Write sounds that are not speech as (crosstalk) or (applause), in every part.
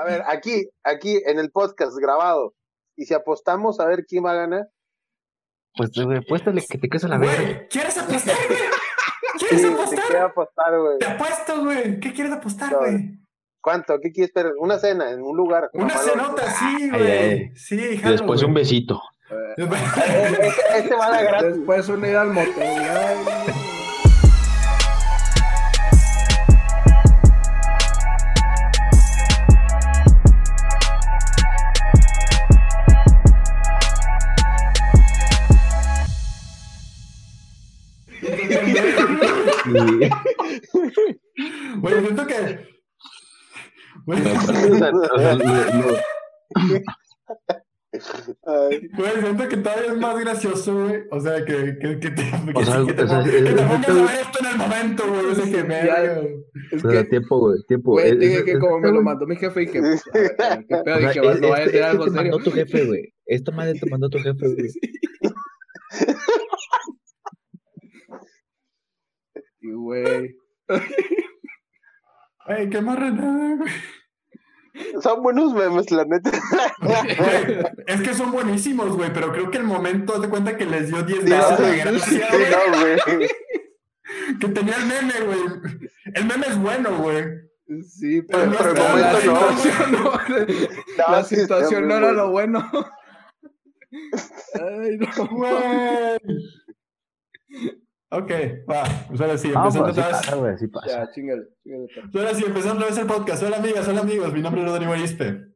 A ver, aquí, aquí en el podcast grabado. Y si apostamos a ver quién va a ganar. Pues, güey, apuéstale que te quedes a la verga. ¿quieres apostar, güey? (laughs) Sí, ¿Quieres te apostar? quiero apostar, güey. Te apuesto, güey. ¿Qué quieres apostar, No, güey? ¿Cuánto? ¿Qué quieres esperar? Una cena en un lugar. Una cenota, sí, Ay, güey. ay. Sí, Y jalo, después un besito. (laughs) Eh, Este, este va a dar gratis. Después una ida al motel. Güey, siento que. Güey, O sea, o sea, lo- lo- Ay, güey, siento que todavía es más gracioso, güey. O sea, que, que, que te, que, O sea, que te, o sea, que te pongas a ver esto en el momento, güey. O sea, que güey. Es o sea, que, tiempo, güey, tiempo. güey, dije es- que es- como me lo mandó mi jefe, dije, pues, a ver, qué pedo, o sea, y que va- es- no vaya a ser es algo que te serio. mandó tu jefe, güey. Esta madre te mandó tu jefe, güey. (laughs) (laughs) Y, güey, (laughs) Ay, qué marranada, güey. Son buenos memes, la neta. Güey, Es que son buenísimos, güey, pero creo que el momento, haz de cuenta que les dio 10 Sí, veces no, de sí, gracia, güey. no, güey. Que tenía el meme, güey. El meme es bueno, güey. sí, pero, Pero el pero la momento no. situación no, No, la sí, situación no era lo bueno. (laughs) Ay, no. Güey. Ok, va. Pues ahora sí, empezando pues, sí otra vez. sí pasa. Ya, chingale, chingale. Pues Ahora sí, empezando otra vez el podcast. Hola amigas, hola amigos, mi nombre es Rodrigo Arispe.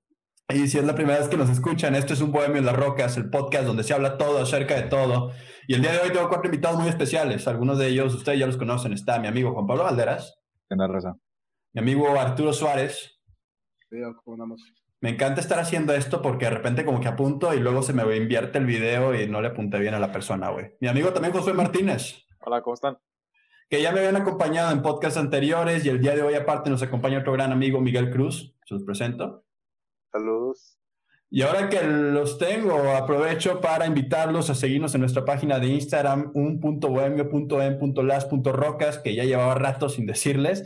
Y si es la primera vez que nos escuchan, esto es un Bohemio en las Rocas, el podcast donde se habla todo acerca de todo. Y el día de hoy tengo cuatro invitados muy especiales. Algunos de ellos ustedes ya los conocen. Está mi amigo Juan Pablo Valderas, Tienes razón. mi amigo Arturo Suárez. Sí, ¿cómo andamos? Me encanta estar haciendo esto porque de repente como que apunto y luego se me invierte el video y no le apunté bien a la persona, güey. Mi amigo también Josué Martínez. Hola, ¿cómo están? que ya me habían acompañado en podcasts anteriores y el día de hoy aparte nos acompaña otro gran amigo, Miguel Cruz, se los presento. Saludos. Y ahora que los tengo, aprovecho para invitarlos a seguirnos en nuestra página de Instagram, un.bohemio.en.las.rocas, que ya llevaba rato sin decirles.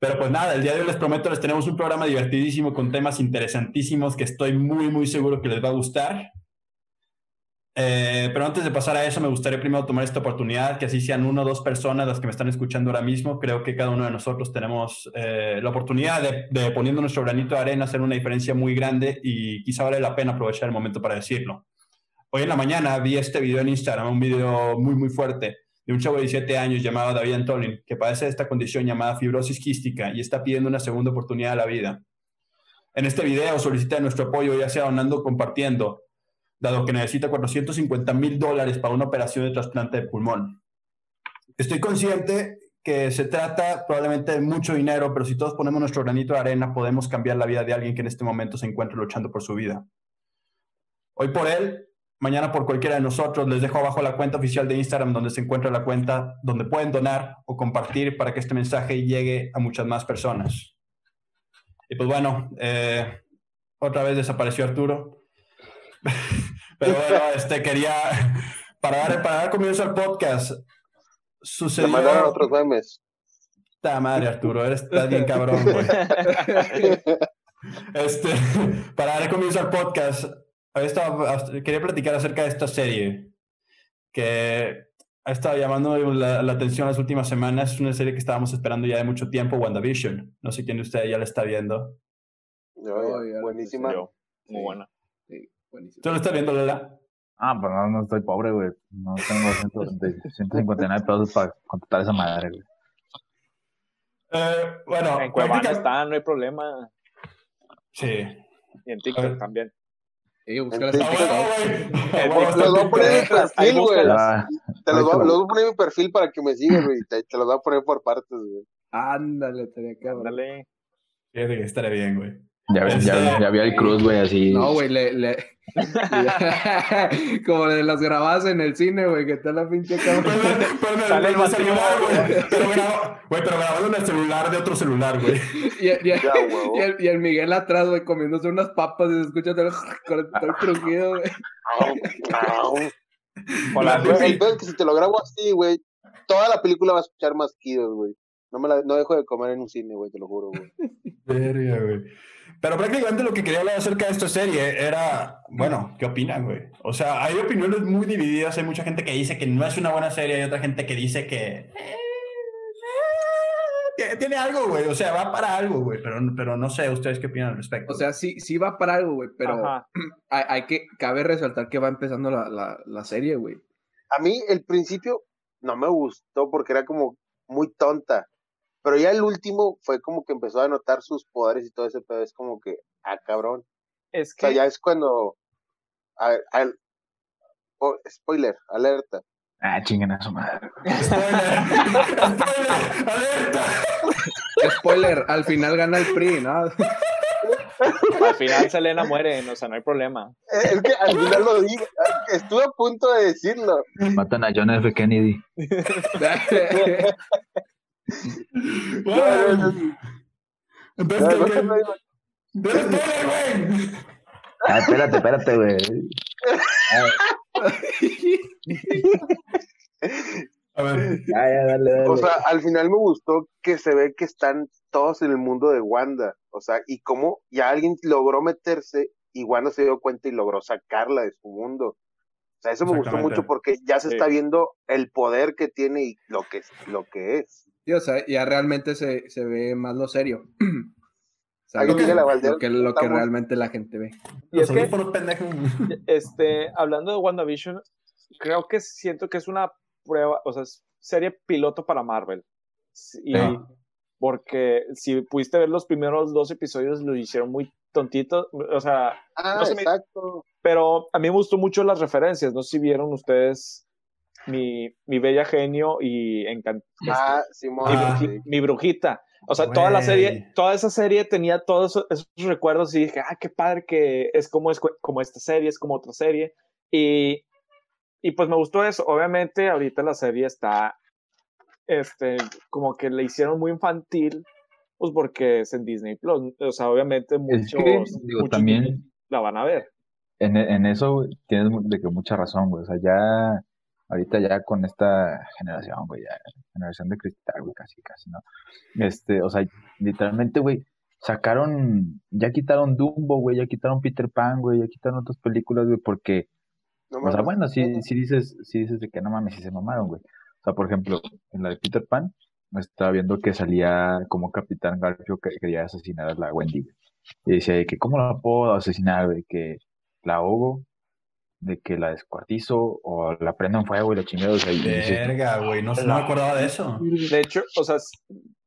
Pero pues nada, el día de hoy les prometo, les tenemos un programa divertidísimo con temas interesantísimos que estoy muy, muy seguro que les va a gustar. Eh, pero antes de pasar a eso, me gustaría primero tomar esta oportunidad, que así sean uno o dos personas las que me están escuchando ahora mismo. Creo que cada uno de nosotros tenemos eh, la oportunidad de, de, poniendo nuestro granito de arena, hacer una diferencia muy grande y quizá vale la pena aprovechar el momento para decirlo. Hoy en la mañana vi este video en Instagram, un video muy, muy fuerte de un chavo de 17 años llamado David Antolin, que padece de esta condición llamada fibrosis quística y está pidiendo una segunda oportunidad a la vida. En este video solicita nuestro apoyo, ya sea donando o compartiendo, dado que necesita 450 mil dólares para una operación de trasplante de pulmón. Estoy consciente que se trata probablemente de mucho dinero, pero si todos ponemos nuestro granito de arena, podemos cambiar la vida de alguien que en este momento se encuentra luchando por su vida. Hoy por él, mañana por cualquiera de nosotros, les dejo abajo la cuenta oficial de Instagram donde se encuentra la cuenta donde pueden donar o compartir para que este mensaje llegue a muchas más personas. Y pues bueno, eh, otra vez desapareció Arturo. (laughs) Pero bueno, este quería, para dar, para dar comienzo al podcast, sucedió... Te mandaron otros memes. Esta madre, Arturo, eres estás bien cabrón, güey. (laughs) Este, para dar comienzo al podcast, estado, quería platicar acerca de esta serie que ha estado llamando la, la, atención las últimas semanas. Es una serie que estábamos esperando ya de mucho tiempo, WandaVision. No sé quién de ustedes ya la está viendo. Ya, buenísima. Yo, muy buena. Sí, buenísima. ¿Tú lo estás viendo, Lola? Ah, pero no, no estoy pobre, güey. No tengo 159 pesos para contratar esa madre, güey. Eh, bueno, en Cuevana está, no hay problema. Sí. Y en TikTok también. Sí, buscar En las TikTok. Ah, Los voy a poner en mi perfil, güey. Ah, Te los voy, a poner en mi perfil para que me sigas, güey. Te, te los voy a poner por partes, güey. Ándale, estaría cabrón. Ándale. Fíjate que estaré bien, güey. Ya, ya, Este- ya vi al Cruz, güey, así. No, güey, le, le... (laughs) Como de las grabadas en el cine, güey, que está la pinche Pero, cámara. pero en el- Sale el en el celular, güey. Pero, graba- güey, pero grabando en el celular de otro celular, güey. Y, y- Ya, y el, y el Miguel atrás, güey, comiéndose unas papas y se escucha todo el, todo el crujido, güey. Con la Güey, El peor es que si te lo grabo así, güey, toda la película va a escuchar masquidos, güey. No, me la, no dejo de comer en un cine, güey, te lo juro, güey. Verga, güey. Pero prácticamente lo que quería hablar acerca de esta serie era, bueno, ¿qué opinan, güey? O sea, hay opiniones muy divididas. Hay mucha gente que dice que no es una buena serie, hay otra gente que dice que. eh, tiene algo, güey. O sea, va para algo, güey. Pero, pero no sé, ¿ustedes qué opinan al respecto? O sea, sí, sí va para algo, güey, pero (clears throat) hay, hay que, cabe resaltar que va empezando la, la, la serie, güey. A mí el principio no me gustó porque era como muy tonta. Pero ya el último fue como que empezó a notar sus poderes y todo ese pedo. Es como que, ah, cabrón. Es O sea, que ya es cuando. a- al- oh, spoiler, alerta. Ah, chinguen a su madre. ¡Spoiler! (laughs) ¡Spoiler! ¡Alerta! (laughs) Spoiler, al final gana el PRI, ¿no? (laughs) al final Selena muere, o sea, no hay problema. Eh, Es que al final lo dije. Estuve a punto de decirlo. Matan a John F. Kennedy. Entonces, No, no, ¿qué- no, no, ¡Dale spoiler, güey! Ah, espérate, espérate, güey. A ver. Ya, ya, dale, dale. O sea, al final me gustó que se ve que están todos en el mundo de Wanda. O sea, y cómo ya alguien logró meterse y Wanda se dio cuenta y logró sacarla de su mundo. O sea, eso me gustó mucho porque ya se Sí. está viendo el poder que tiene y lo que, lo que es. Sí, o sea, ya realmente se, se ve más lo serio. (clears throat) O sea, Ahí lo, que, lo que, lo que estamos- realmente la gente ve. Y es que, (laughs) este, hablando de WandaVision, creo que siento que es una prueba, o sea, es serie piloto para Marvel. Y Sí. porque si pudiste ver los primeros dos episodios, lo hicieron muy tontito, o sea, Ah, No pero a mí me gustó mucho las referencias, no sé si vieron ustedes mi, mi bella genio y encan- Ah, Simón. mi, Ah. mi brujita. O sea, toda la serie, toda esa serie tenía todos esos, esos recuerdos y dije, ah, qué padre que es como, es como esta serie, es como otra serie. Y, y pues me gustó eso. Obviamente ahorita la serie está, este, como que le hicieron muy infantil, pues porque es en Disney Plus. O sea, obviamente Es muchos, que, digo, muchos también- la van a ver. En, en eso tienes de que mucha razón, güey. O sea, ya, ahorita ya con esta generación, güey, ya, generación de cristal, güey, casi, casi, ¿no? Este, o sea, literalmente, güey, sacaron, ya quitaron Dumbo, güey, ya quitaron Peter Pan, güey, ya quitaron otras películas, güey, porque, No o sea, bueno, sí, sí dices, sí dices de que no mames, sí se mamaron, güey. O sea, por ejemplo, en la de Peter Pan, me estaba viendo que salía como Capitán Garfio que quería asesinar a la Wendy, güey. Y decía de que, ¿cómo la puedo asesinar, güey? Que la ahogo, de que la descuartizo o la prendo en fuego y la chingada. O sea, Verga, güey. No, no me acordaba de eso. De hecho, o sea,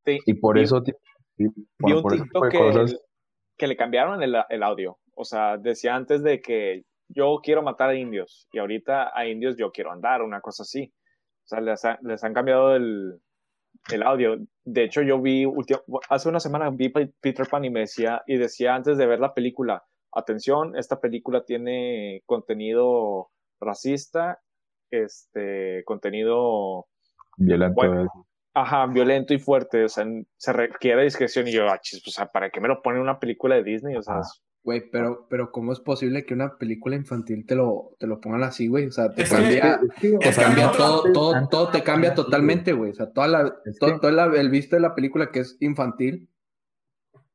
te- y por vi- eso, sí, vi bueno, un por TikTok que, cosas, que le cambiaron el, el audio. O sea, decía antes de que yo quiero matar a indios y ahorita a indios yo quiero andar, una cosa así. O sea, les, ha- les han cambiado el, el audio. De hecho, yo vi, hace una semana vi Pe- Peter Pan y me decía, y decía antes de ver la película, atención, esta película tiene contenido racista, este, contenido violento. bueno, eh. Ajá, violento y fuerte, o sea, se requiere discreción y yo, ah, chis, o sea, ¿para qué me lo pone en una película de Disney? O sea, Ah. Güey, pero, pero ¿cómo es posible que una película infantil te lo, te lo pongan así, güey? O sea, te Es que- cambia, te cambia todo, todo, todo te cambia totalmente, güey. O sea, toda la, todo, que- todo la- el visto de la película que es infantil,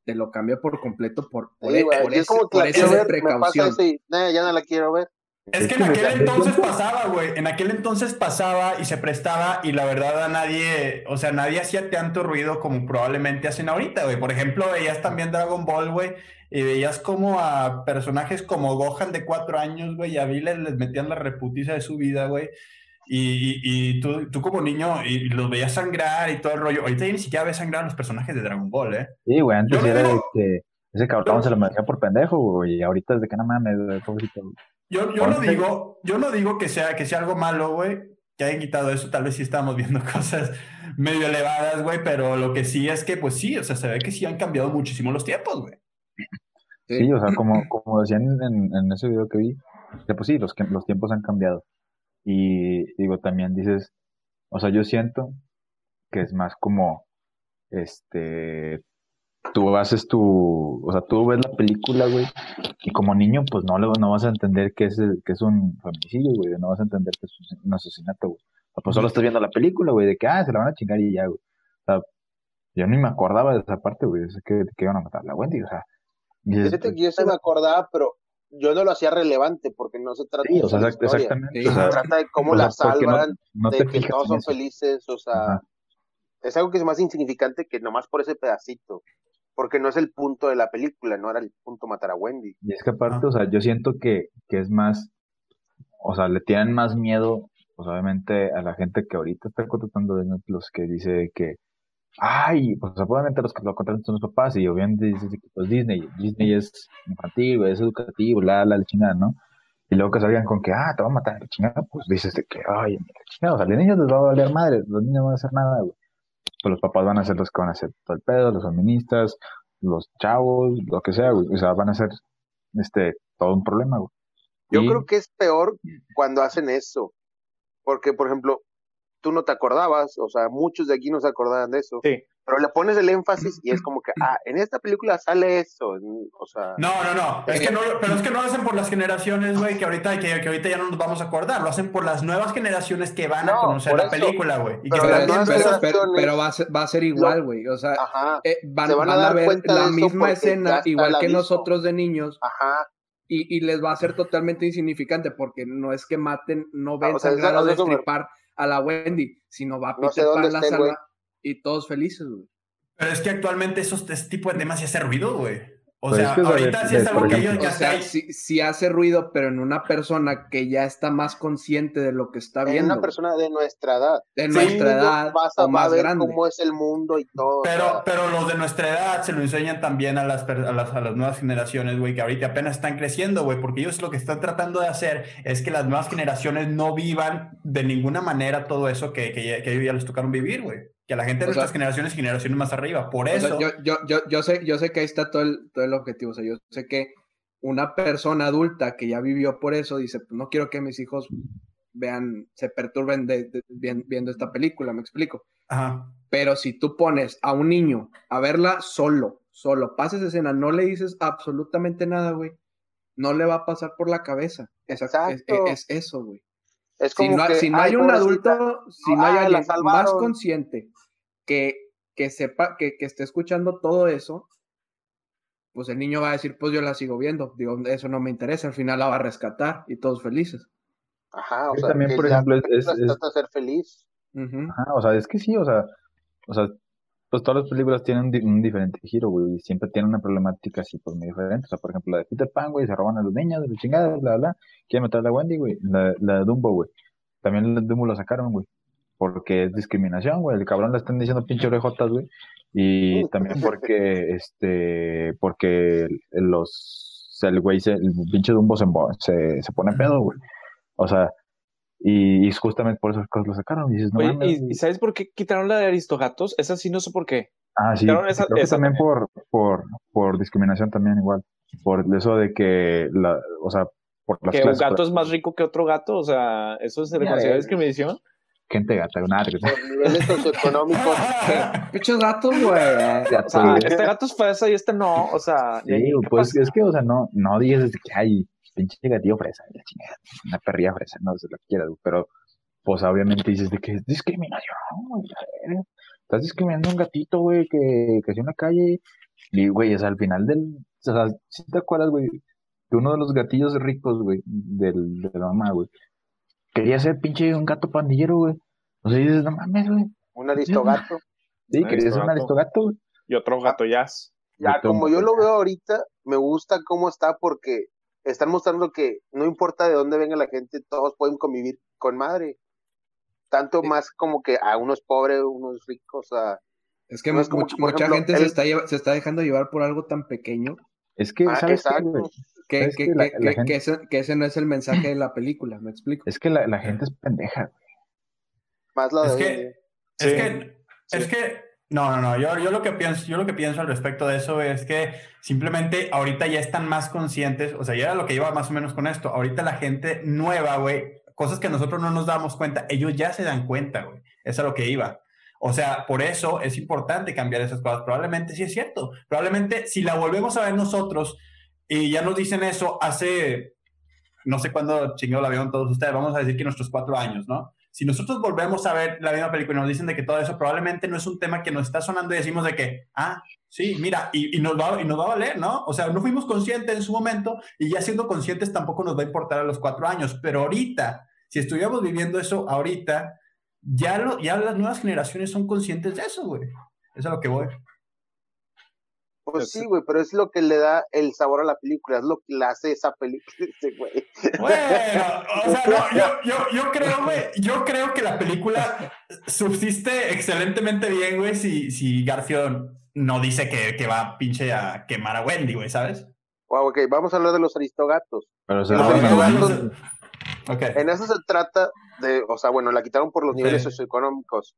te lo cambia por completo por, por, Sí, e- por y es por esa ver, precaución. eso y "Nah, ya no la quiero ver. Es que en aquel entonces pasaba, güey. En aquel entonces pasaba y se prestaba y la verdad a nadie, o sea, nadie hacía tanto ruido como probablemente hacen ahorita, güey. Por ejemplo, veías también Dragon Ball, güey, y veías como a personajes como Gohan de cuatro años, güey, y a Vile les metían la reputiza de su vida, güey. Y, y- y tú, tú como niño y los veías sangrar y todo el rollo. Ahorita ya ni siquiera ves sangrar a los personajes de Dragon Ball, ¿eh? Sí, güey, antes Yo no era de digo- que ese cabrón se lo merecía por pendejo, güey, y ahorita es de que no mames, güey, pobrecito. güey. Yo, yo no digo, yo no digo que sea, que sea algo malo, güey, que hayan quitado eso, tal vez sí estamos viendo (laughs) cosas medio elevadas, güey, pero lo que sí es que, pues sí, o sea, se ve que sí han cambiado muchísimo los tiempos, güey. Sí. O sea, como, (clears throat) como decían en, en ese video que vi, que pues sí, los, que- los tiempos han cambiado. Y digo, también dices, o sea, yo siento que es más como, este, tú haces tu, o sea, tú ves la película, güey, y como niño, pues no, no vas a entender que es, el- que es un feminicidio, güey, no vas a entender que es un asesinato, güey. O sea, pues solo estás viendo la película, güey, de que, ah, se la van a chingar y ya, güey. O sea, yo ni me acordaba de esa parte, güey, de que, que iban a matar a la Wendy, o sea, Y es- Fíjate que yo se me acordaba, pero yo no lo hacía relevante porque no se trata sí, de o sea, esa exact- historia. exactamente. Sí. o sea, Se trata de cómo o sea, la porque no- salvan, no de que todos son eso. felices, o sea, Ajá. es algo que es más insignificante que nomás por ese pedacito, porque no es el punto de la película, no era el punto matar a Wendy. Y es que aparte, Ah. o sea, yo siento que, que es más, o sea, le tienen más miedo, pues obviamente a la gente que ahorita está contratando de los que dice que, ay, pues obviamente los que lo contratan son los papás y obviamente dices que pues Disney, Disney es infantil, es educativo, la, la, la chingada, ¿no? Y luego que salgan con que, ah, te va a matar la chingada, pues dices de que, ay, la chingada, o sea, a los niños les va a valer madre, los niños no van a hacer nada, güey. Pues los papás van a ser los que van a hacer todo el pedo, los feministas, los chavos, lo que sea, güey, o sea, van a ser, este, todo un problema, güey. Yo Y- creo que es peor cuando hacen eso, porque, por ejemplo, tú no te acordabas, o sea, muchos de aquí no se acordaban de eso, Sí. pero le pones el énfasis y es como que, ah, en esta película sale eso, o sea, No, no, no. Es que no, pero es que no lo hacen por las generaciones, güey, que ahorita, que, que ahorita ya no nos vamos a acordar. Lo hacen por las nuevas generaciones que van a No, conocer por la eso. película, güey. Pero Pero, pero- pero- va, a ser, va a ser igual, güey. O sea, ajá, eh, van, se van a van a ver la misma escena, igual que nosotros de niños, ajá, y, y les va a ser totalmente insignificante, porque no es que maten, no Ah, ven o sea, es- sangrar o sea, destripar a la Wendy, sino va a No sé Peter dónde Pan la salva y todos felices, güey. Pero es que actualmente esos, ese tipo de temas se hace ruido, güey. O Pues sea, es que, ahorita de- sí es algo que ellos ya O sea, sí, sí hace ruido, pero en una persona que ya está más consciente de lo que está en viendo. una persona de nuestra edad. de Sí, nuestra edad vas a, o a más ver grande. cómo es el mundo y todo. o Pero, sea, pero los de nuestra edad se lo enseñan también a las, a las, a las nuevas generaciones, güey, que ahorita apenas están creciendo, güey, porque ellos lo que están tratando de hacer es que las nuevas generaciones no vivan de ninguna manera todo eso que, que, ya- que ellos ya les tocaron vivir, güey. Que a la gente de O sea- nuestras generaciones y generaciones más arriba. Por O sea, eso. yo, yo, yo, yo sé, yo sé que ahí está todo el, todo el objetivo. O sea, yo sé que una persona adulta que ya vivió por eso dice, pues no quiero que mis hijos vean, se perturben de, de- vien- viendo esta película, me explico. Ajá. Pero si tú pones a un niño a verla solo, solo, pasas escena, no le dices absolutamente nada, güey, no le va a pasar por la cabeza. Es, Exacto. es eso, güey. es Si como no, que, si no "Ay, hay un pobrecita". adulto, si no hay alguien más consciente que, que sepa, que, que esté escuchando todo eso, pues el niño va a decir, pues yo la sigo viendo. Digo, eso no me interesa, al final la va a rescatar y todos felices. Ajá, o sea, también, que por ejemplo, es- es- trata de ser feliz. Ujú. Ajá, o sea, es que sí, o sea, o sea, pues todas las películas tienen un, di- un diferente giro, güey, y siempre tienen una problemática así, pues muy diferente. O sea, por ejemplo, la de Peter Pan, güey, se roban a los niños, de la chingada, bla, bla, bla. Quieren matar a la Wendy, güey. La, la de Dumbo, güey. También la de Dumbo la sacaron, güey. Porque es discriminación, güey. El cabrón le están diciendo pinche orejotas, güey. Y también porque, este, porque los, el güey, se- el pinche Dumbo se, se, se pone pedo, güey. O sea, y, y justamente por esas cosas lo sacaron. Y dices, no Oye, mames, ¿y, sabes por qué quitaron la de Aristogatos? Esa sí no sé por qué. Ah, sí, Quitaron esa- creo que esa también por, por, por discriminación también igual, por eso de que, la, o sea, por las Que un gato es más rico que otro gato, o sea, ¿eso se le considera discriminación? Gente gata, nada, que Por niveles socioeconómicos. (laughs) Pinches gatos, güey. O sea, este gato es fresa y este no, o sea, Sí, ¿qué pues pasa? es que, o sea, no, no digas de que hay pinche gatillo fresa, la chingada, una perrilla fresa, no sé lo que quieras, güey, pero, pues obviamente dices de que es discriminación, güey, verga. estás discriminando a un gatito, güey, que, que es en la calle, y, güey, o sea, al final del, o sea, si te acuerdas, güey, que uno de los gatillos ricos, güey, del, de la mamá, güey, quería ser pinche un gato pandillero, güey, o sea, dices, no mames, güey, Un aristogato. sí, Un quería ser un aristogato. güey. Y otro gato jazz. Ya, como yo lo veo ahorita, me gusta cómo está porque están mostrando que no importa de dónde venga la gente, todos pueden convivir con madre. Tanto Sí. más como que a unos pobres, unos ricos, a... Es que No es como que, mucha ejemplo, gente se, está, lleva- se está dejando llevar por algo tan pequeño Es que, Ah, ¿sabes exacto. que, que, que la- que- la que- gente- que ese, que ese no es el mensaje de la película, ¿me explico? Es que la, la gente es pendeja, güey. Más la Es de... que, Sí, es que, sí. es que, no, no, no, yo, yo lo que pienso, yo lo que pienso al respecto de eso es que simplemente ahorita ya están más conscientes, o sea, ya era lo que iba más o menos con esto, ahorita la gente nueva, güey, cosas que nosotros no nos damos cuenta, ellos ya se dan cuenta, güey, eso es lo que iba. O sea, por eso es importante cambiar esas cosas. Probablemente sí es cierto. Probablemente si la volvemos a ver nosotros y ya nos dicen eso hace, no sé cuándo chingado la vieron todos ustedes, vamos a decir que nuestros cuatro años, ¿no? Si nosotros volvemos a ver la misma película y nos dicen de que todo eso probablemente no es un tema que nos está sonando y decimos de que, ah, Sí, mira, y, y, nos va, y nos va a valer, ¿no? O sea, no fuimos conscientes en su momento y ya siendo conscientes tampoco nos va a importar a los cuatro años, pero ahorita, si estuviéramos viviendo eso ahorita, ya, lo, ya las nuevas generaciones son conscientes de eso, güey. Eso es a lo que voy. Pues sí, güey, pero es lo que le da el sabor a la película, es lo que le hace esa película (laughs) ese güey. Bueno, o sea, no, yo, yo, yo creo, güey, yo creo que la película subsiste excelentemente bien, güey, si, si Garfield no dice que, que va pinche a quemar a Wendy, güey, ¿sabes? Wow, ok, vamos a hablar de los aristogatos. Pero se Los lo aristogatos, Ok, en eso se trata de, o sea, bueno, la quitaron por los Sí. niveles socioeconómicos.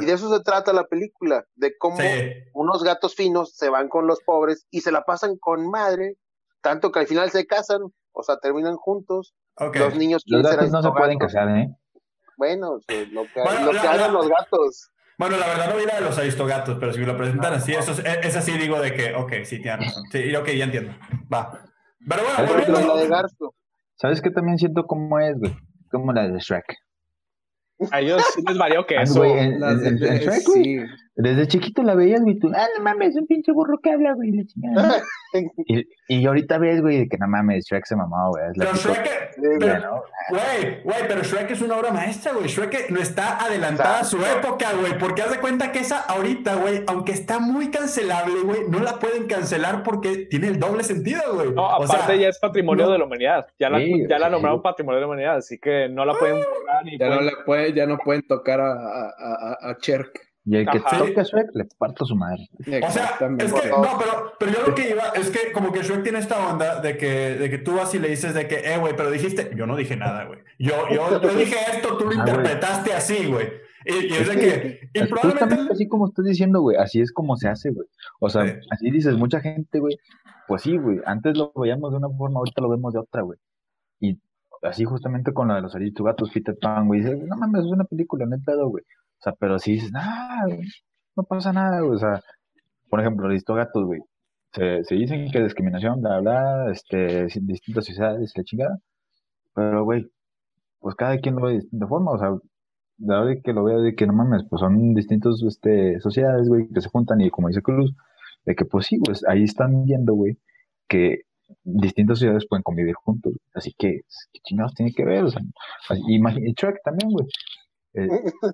Y de eso se trata la película, de cómo Sí, unos gatos finos se van con los pobres y se la pasan con madre, tanto que al final se casan, o sea, terminan juntos. Los niños Los gatos no se pueden casar, ¿eh? Bueno, o sea, lo que, Bueno, lo la- que hagan la- los gatos. Bueno, la verdad no vi la de los aristogatos, pero si me lo presentan así, eso es, es así digo de que, ok, sí, tienes razón. Sí, ok, ya entiendo. Va. Pero bueno, Por Por ejemplo, volviendo- la de Garzo. ¿Sabes qué también siento cómo es, güey? Como la de Shrek. A ellos sí les valió que Ay, eso. güey, en, Las en- de- en Shrek, güey, sí. Desde chiquito la veías, güey, tú, ah, no mames, un pinche burro que habla, güey, la chingada. (laughs) Y, y ahorita ves, güey, que no mames, Shrek se mamó, güey. Pero pico- Shrek, güey. güey, güey, pero Shrek es una obra maestra, güey. Shrek no está adelantada a su época, güey. Porque haz de cuenta que esa ahorita, güey, aunque está muy cancelable, güey, no la pueden cancelar porque tiene el doble sentido, güey. No, O sea, aparte ya es patrimonio no. de la humanidad. Ya la, Sí, ya la sí. nombraron patrimonio de la humanidad, así que no la pueden ni Ya no pueden- le puede, ya no pueden tocar a, a, a, a Cherk. Y el que Ajá. toque a Shrek, le parto su madre. O sea, es que, no, pero, pero yo lo que iba es que como que Shrek tiene esta onda de que, de que tú vas y le dices de que, eh, güey, pero dijiste, yo no dije nada, güey. Yo, yo, yo (laughs) dije esto, tú lo Ah, interpretaste así, güey. Y, y es de que, y probablemente... Así como estás diciendo, güey, así es como se hace, güey. O sea, Sí. así dices, mucha gente, güey, pues sí, güey, antes lo veíamos de una forma, ahorita lo vemos de otra, güey. Así justamente con la de los aristogatos, Peter Pan, güey, dices, no mames, es una película, no hay pedo, güey. O sea, pero si dices, ah, güey, no pasa nada, güey. O sea, por ejemplo, aristogatos, güey, se, se dicen que discriminación, bla, bla, este, distintas sociedades, la chingada. Pero, güey, pues cada quien lo ve de distinta forma, o sea, la verdad que lo veo de que no mames, pues son distintas este, sociedades, güey, que se juntan y como dice Cruz, de que pues sí, pues ahí están viendo, güey, que distintas sociedades pueden convivir juntos, así que, ¿qué chingados tiene que ver? O sea, y Shrek también, güey. Eh,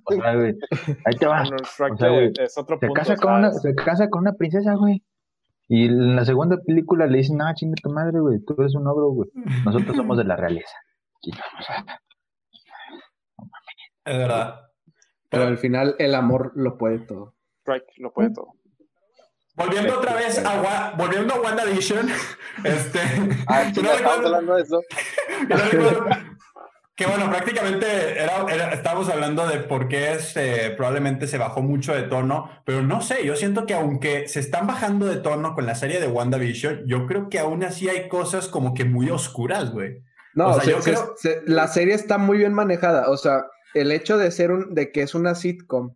o sea, güey, ahí te va. (laughs) O sea, güey, es otro Se punto. casa, con una, se casa con una princesa, güey. Y en la segunda película le dicen, ah, chinga tu madre, güey, tú eres un ogro, güey. Nosotros (laughs) somos de la realeza. Y, Es verdad. Pero al final el amor lo puede todo. Shrek lo puede todo. Volviendo otra vez a, Wa- volviendo a WandaVision, (laughs) este, (laughs) Ah, no hablando de eso. (laughs) que no recuerdo- que bueno, prácticamente era, era- estábamos hablando de por qué este, probablemente se bajó mucho de tono, pero no sé, yo siento que aunque se están bajando de tono con la serie de WandaVision, yo creo que aún así hay cosas como que muy oscuras, güey. No, O sea, se- yo creo- se- la serie está muy bien manejada. O sea, el hecho de ser un, de que es una sitcom,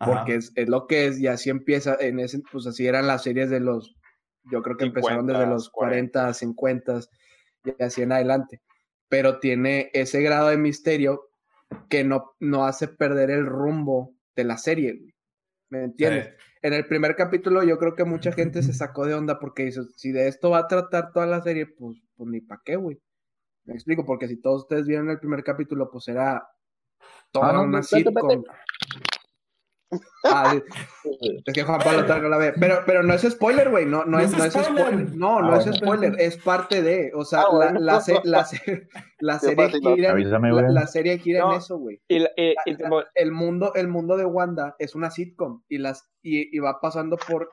Ajá. porque es, es lo que es, y así empieza, en ese, pues así eran las series de los, yo creo que empezaron desde 50s, los 40, 50 y así en adelante. Pero tiene ese grado de misterio que no, no hace perder el rumbo de la serie. ¿Me entiendes? En el primer capítulo yo creo que mucha gente se sacó de onda porque dice, si de esto va a tratar toda la serie, pues, pues ni pa' qué, güey. Me explico, porque si todos ustedes vieron el primer capítulo, pues era toda Ah, una sitcom. Ah, es que Juan Pablo todavía no la ve. Pero, pero no es spoiler, güey. No, no, No es, es no es spoiler. No, no Ah, es bueno. spoiler. Es parte de. O sea, Ah, la, bueno. la, se- la, se- la Qué serie ¿no? gira, Avísame, la, serie gira No. en eso, güey. Y, y- y el mundo, el mundo de Wanda es una sitcom y las y, y va pasando por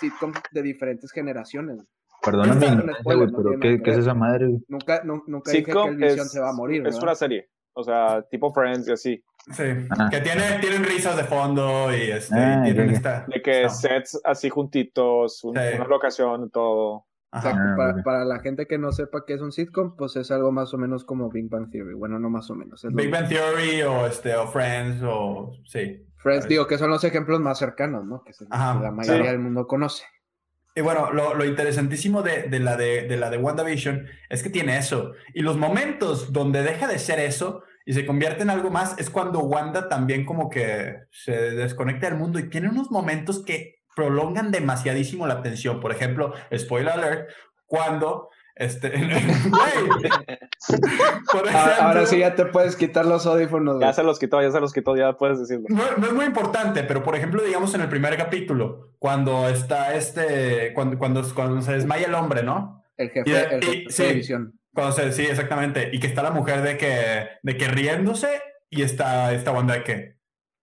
sitcoms de diferentes generaciones. perdóname, No, no, spoiler, no pero ¿qué, es esa madre? Nunca, nu- nunca dije que el Vision es, se va a morir, es ¿verdad? una serie. O sea, tipo Friends y así. Sí, Ah. que tiene, tienen risas de fondo y este, Ah, tienen esta... De que esta- sets así juntitos, un- Sí. una locación, todo. Exacto, Ah, para, para la gente que no sepa qué es un sitcom, pues es algo más o menos como Big Bang Theory. Bueno, no más o menos. es Big. Bang Theory o, este, o Friends o... Sí. Friends, digo que son los ejemplos más cercanos, ¿no? Que, se- Ajá, que la mayoría sí. del mundo conoce. Y bueno, lo, lo interesantísimo de, de la de, de la de WandaVision es que tiene eso. Y los momentos donde deja de ser eso y se convierte en algo más es cuando Wanda también como que se desconecta del mundo y tiene unos momentos que prolongan demasiadísimo la tensión. Por ejemplo, spoiler alert, cuando este, (laughs) Por ah, Ahora sí ya te puedes quitar los audífonos. Ya se los quitó, ya se los quitó, ya puedes decirlo. No, es muy importante, pero por ejemplo, digamos en el primer capítulo, cuando está este, cuando, cuando, cuando se desmaya el hombre, ¿no? El jefe, el sí, Cuando se, sí, exactamente. Y que está la mujer de que, de que riéndose y está esta banda de que,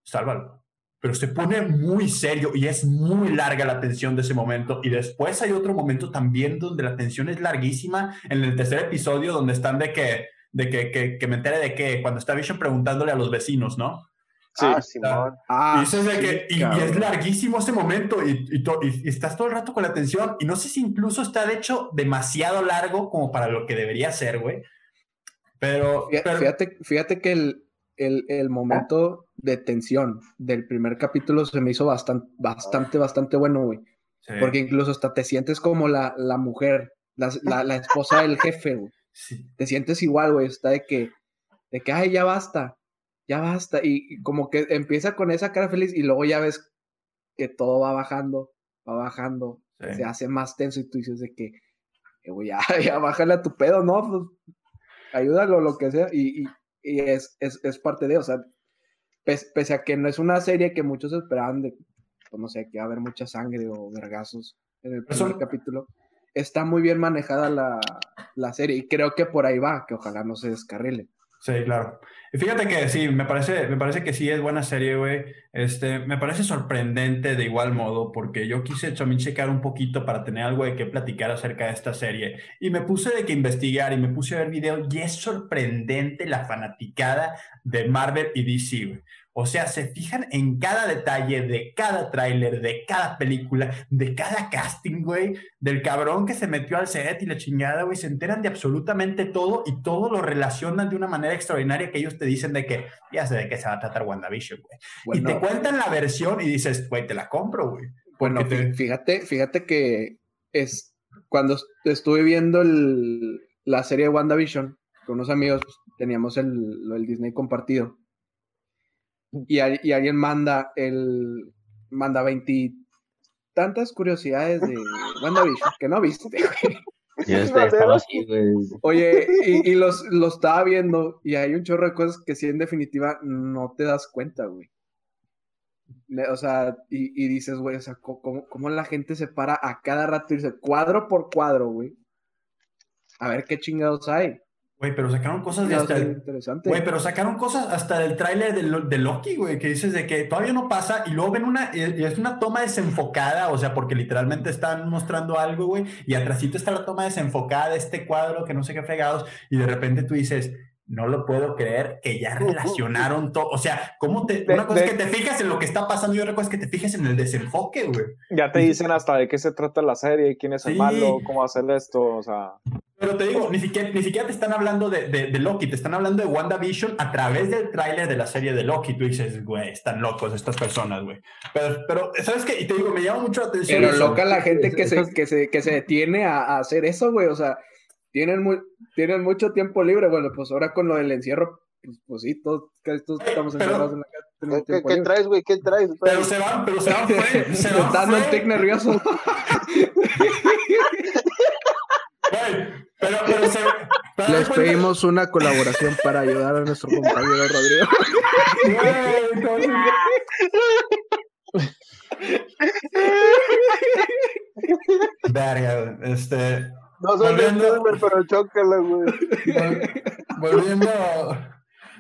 sálvalo pero se pone muy serio y es muy larga la tensión de ese momento. Y después hay otro momento también donde la tensión es larguísima, en el tercer episodio donde están de que, de que, que, me entere de que cuando está Vision preguntándole a los vecinos, ¿no? Sí, ah, Simón. Ah, y, de que, y, es larguísimo ese momento y, y, estás todo el rato con la tensión y no sé si incluso está de hecho demasiado largo como para lo que debería ser, güey. Pero, Fíjate, fíjate que el, el, el, momento de tensión del primer capítulo se me hizo bastante, bastante, bastante bueno, güey. Porque incluso hasta te sientes como la, la mujer, la, la, esposa del jefe, güey. Te sientes igual, güey. Está de que, de que, ay, ya basta, ya basta. Y, como que empieza con esa cara feliz y luego ya ves que todo va bajando, va bajando, se hace más tenso y tú dices de que, eh, ya, (laughs) ya bájale a tu pedo, ¿no? Pues ayúdalo, lo que sea. Y, y, y es, es, es, parte de, o sea, pese, a que no es una serie que muchos esperaban de, pues, no sé, que va a haber mucha sangre o vergazos en el primer capítulo, está muy bien manejada la, la serie y creo que por ahí va, que ojalá no se descarrile. Sí, claro. Y fíjate que sí, me parece, me parece que sí es buena serie, güey. Este, me parece sorprendente de igual modo, porque yo quise también checar un poquito para tener algo de qué platicar acerca de esta serie. Y me puse de que investigar y me puse a ver video y es sorprendente la fanaticada de Marvel y DC, güey. O sea, se fijan en cada detalle de cada tráiler, de cada película, de cada casting, güey, del cabrón que se metió al set y la chingada, güey, se enteran de absolutamente todo y todo lo relacionan de una manera extraordinaria que ellos te dicen de que ya sé de qué se va a tratar WandaVision, güey. y te cuentan la versión y dices, güey, te la compro, güey. Bueno, fíjate, fíjate que es cuando estuve viendo la serie de WandaVision con unos amigos, pues, teníamos el, el Disney compartido y, alguien manda el manda 20 tantas curiosidades de WandaVision que no viste, Oye, y, los, los estaba viendo y hay un chorro de cosas que sí en definitiva no te das cuenta, güey. O sea, y, dices, güey, o sea, ¿cómo, ¿cómo, la gente se para a cada rato y dice cuadro por cuadro, güey? A ver qué chingados hay. Güey, pero sacaron cosas de hasta el... Güey, pero sacaron cosas hasta el tráiler de, de, Loki, güey, que dices de que todavía no pasa y luego ven una, y es una toma desenfocada, o sea, porque literalmente están mostrando algo, güey, y atrásito está la toma desenfocada de este cuadro que no sé qué fregados, y de repente tú dices, no lo puedo creer que ya relacionaron todo. O sea, ¿cómo te.? una cosa es que te fijas en lo que está pasando y otra cosa es que te fijas en el desenfoque, güey. Ya te dicen hasta de qué se trata la serie, quién es el malo, cómo hacer esto, o sea. Pero te digo, ni siquiera, ni siquiera te están hablando de, de, Loki, te están hablando de WandaVision a través del tráiler de la serie de Loki. Tú dices, güey, están locos estas personas, güey. Pero, pero, ¿sabes qué? Y te digo, me llama mucho la atención. Pero loca la gente que se, que se, que se detiene a, a hacer eso, güey. O sea, tienen, muy, tienen mucho tiempo libre. Bueno, pues ahora con lo del encierro, pues, pues sí, todos, todos estamos encerrados en la casa. ¿Qué, ¿qué traes, güey? ¿Qué traes? Pero se van, pero se van, fue, (laughs) se van. Dando el tic nervioso. (laughs) pero, pero se, Les pedimos una colaboración para ayudar a nuestro compañero Rodrigo. (laughs) Verga, este. No soy volviendo, pero chócala, güey. Volviendo,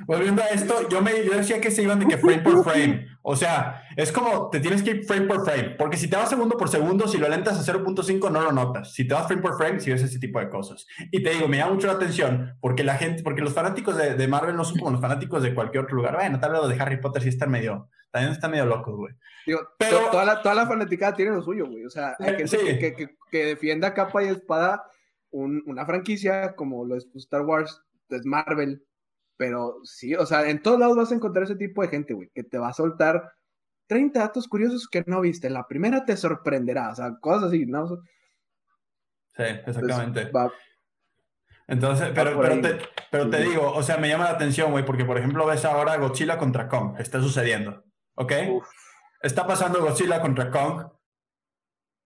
volviendo a esto, yo, me, yo decía que se iban de que frame por frame. O sea, es como te tienes que ir frame por frame. Porque si te vas segundo por segundo, si lo alentas a 0.5, no lo notas. Si te vas frame por frame, si ves ese tipo de cosas. Y te digo, me llama mucho la atención porque la gente, porque los fanáticos de, de Marvel no son como los fanáticos de cualquier otro lugar. Bueno, tal vez los de Harry Potter sí están medio, también están medio locos, güey. Digo, pero toda la, toda la fanaticada tiene lo suyo, güey. O sea, hay gente que, que, que, defienda capa y espada una franquicia como lo es pues, Star Wars, es Marvel, pero sí, o sea, en todos lados vas a encontrar ese tipo de gente, güey, que te va a soltar 30 datos curiosos que no viste. La primera te sorprenderá, o sea, cosas así, ¿no? Sí, exactamente. Entonces, pero, pero, te, pero te digo, o sea, me llama la atención, güey, porque por ejemplo ves ahora Godzilla contra Kong, está sucediendo, ¿ok? Está pasando Godzilla contra Kong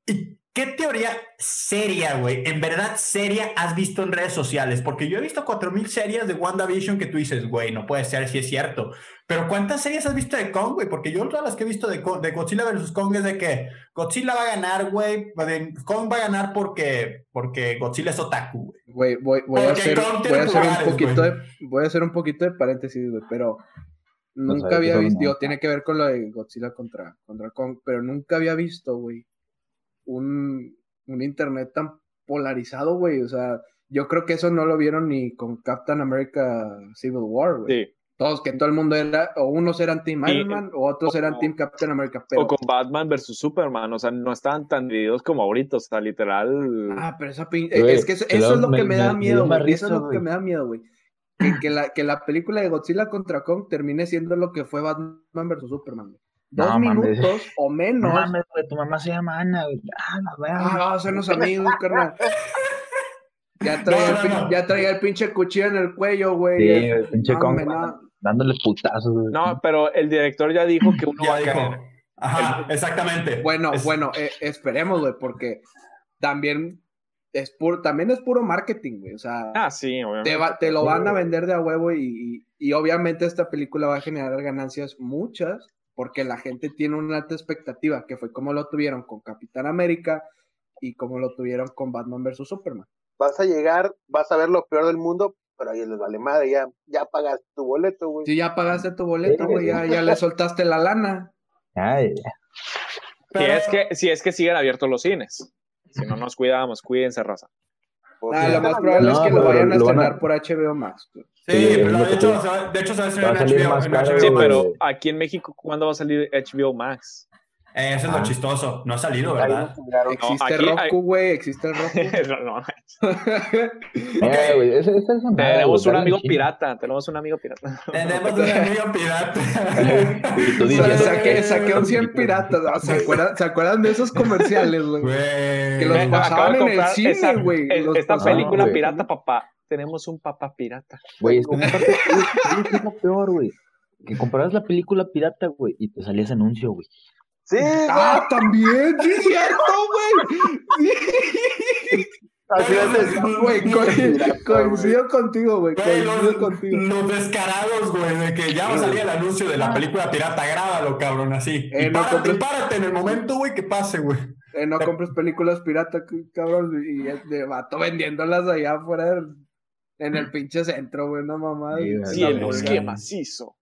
¿Y qué teoría seria, güey? En verdad seria has visto en redes sociales? Porque yo he visto 4000 series de WandaVision que tú dices, güey, no puede ser si es cierto. Pero ¿cuántas series has visto de Kong, güey? Porque yo todas las que he visto de, de Godzilla vs. Kong es de que Godzilla va a ganar, güey. de- Kong va a ganar porque, porque Godzilla es otaku, güey. Güey, voy, voy a Porque hacer, Kong voy tiene a hacer un poquito de, voy a hacer un poquito de paréntesis, güey, pero nunca sabes, había visto, digo, tiene que ver con lo de Godzilla contra, contra Kong, pero nunca había visto, güey, un, un internet tan polarizado, güey, o sea, yo creo que eso no lo vieron ni con Captain America Civil War, güey. Sí. Todos, que todo el mundo era, o unos eran Team Iron Man, o otros o- eran Team Captain America, pero... O con Batman versus Superman, o sea, no estaban tan divididos como ahorita, o sea, literal. Ah, pero esa pin- Güey, es que eso, es lo que me- me, da me- miedo, güey. Eso es lo que me da miedo, güey. Que, que la, que la película de Godzilla contra Kong termine siendo lo que fue Batman vs Superman. güey. Dos No, mames. minutos o menos. No mames, güey, tu mamá se llama Ana, güey. Ah, la Ah, verga. vamos a hacernos amigos, carnal. Ya traía, No, el, no, pin- no. ya traía el pinche cuchillo en el cuello, güey. Sí, el pinche no, Kong me- no. dándole putazos, güey. No, pero el director ya dijo que uno va Ya a dijo. caer. Ajá, exactamente. Bueno, Es- bueno, eh, esperemos, güey, porque también es puro, también es puro marketing, güey. O sea, Ah, sí, obviamente. te, va- te lo van a vender de a huevo y, y- y obviamente esta película va a generar ganancias muchas porque la gente tiene una alta expectativa, que fue como lo tuvieron con Capitán América y como lo tuvieron con Batman vs. Superman. Vas a llegar, vas a ver lo peor del mundo, pero a ellos les vale madre, ya, ya pagaste tu boleto, güey. Si ya pagaste tu boleto, Sí, güey, sí. ya, ya le soltaste la lana. Ay, Si Pero- es, que, si es que siguen abiertos los cines. Si no nos cuidamos, cuídense, raza. Ah, ya lo más probable No, es que lo vayan a lo van a- estrenar por HBO Max. Sí, Sí, pero de hecho, se va- de hecho se va a a en HBO. en HBO Sí, pero aquí en México, ¿cuándo va a salir HBO Max? Eso es lo chistoso. No ha salido, ¿verdad? Existe hay- Roku, güey, existe el (laughs) Roku. no, no. (laughs) eh, güey, esa es Tenemos un amigo pirata. Tenemos un amigo pirata. Tenemos un amigo pirata. O sea, saqué, saqué un 100 piratas. ¿no? ¿Se acuerdan, ¿Se acuerdan de esos comerciales, güey? Que los Me pasaban en el cine, güey. Esta pasaban película pirata, papá. Tenemos un papá pirata. Güey, es que aparte, güey, ¿sabes qué es lo peor, güey? Que comprabas la película pirata, güey, y te salía ese anuncio, güey. Sí, Ah, también, sí, es cierto, güey. así es Güey, co- coincido contigo, güey. Güey, Coincido los, contigo. los descarados, güey, de que ya va a salir el anuncio de la película pirata, grábalo, cabrón, así. Eh, y, no párate, compres- párate en el momento, güey, que pase, güey. Eh, no compres películas pirata, cabrón. Y es de vato vendiéndolas allá afuera del- en el pinche centro, güey, una mamada. Sí. Sí, el bosque macizo.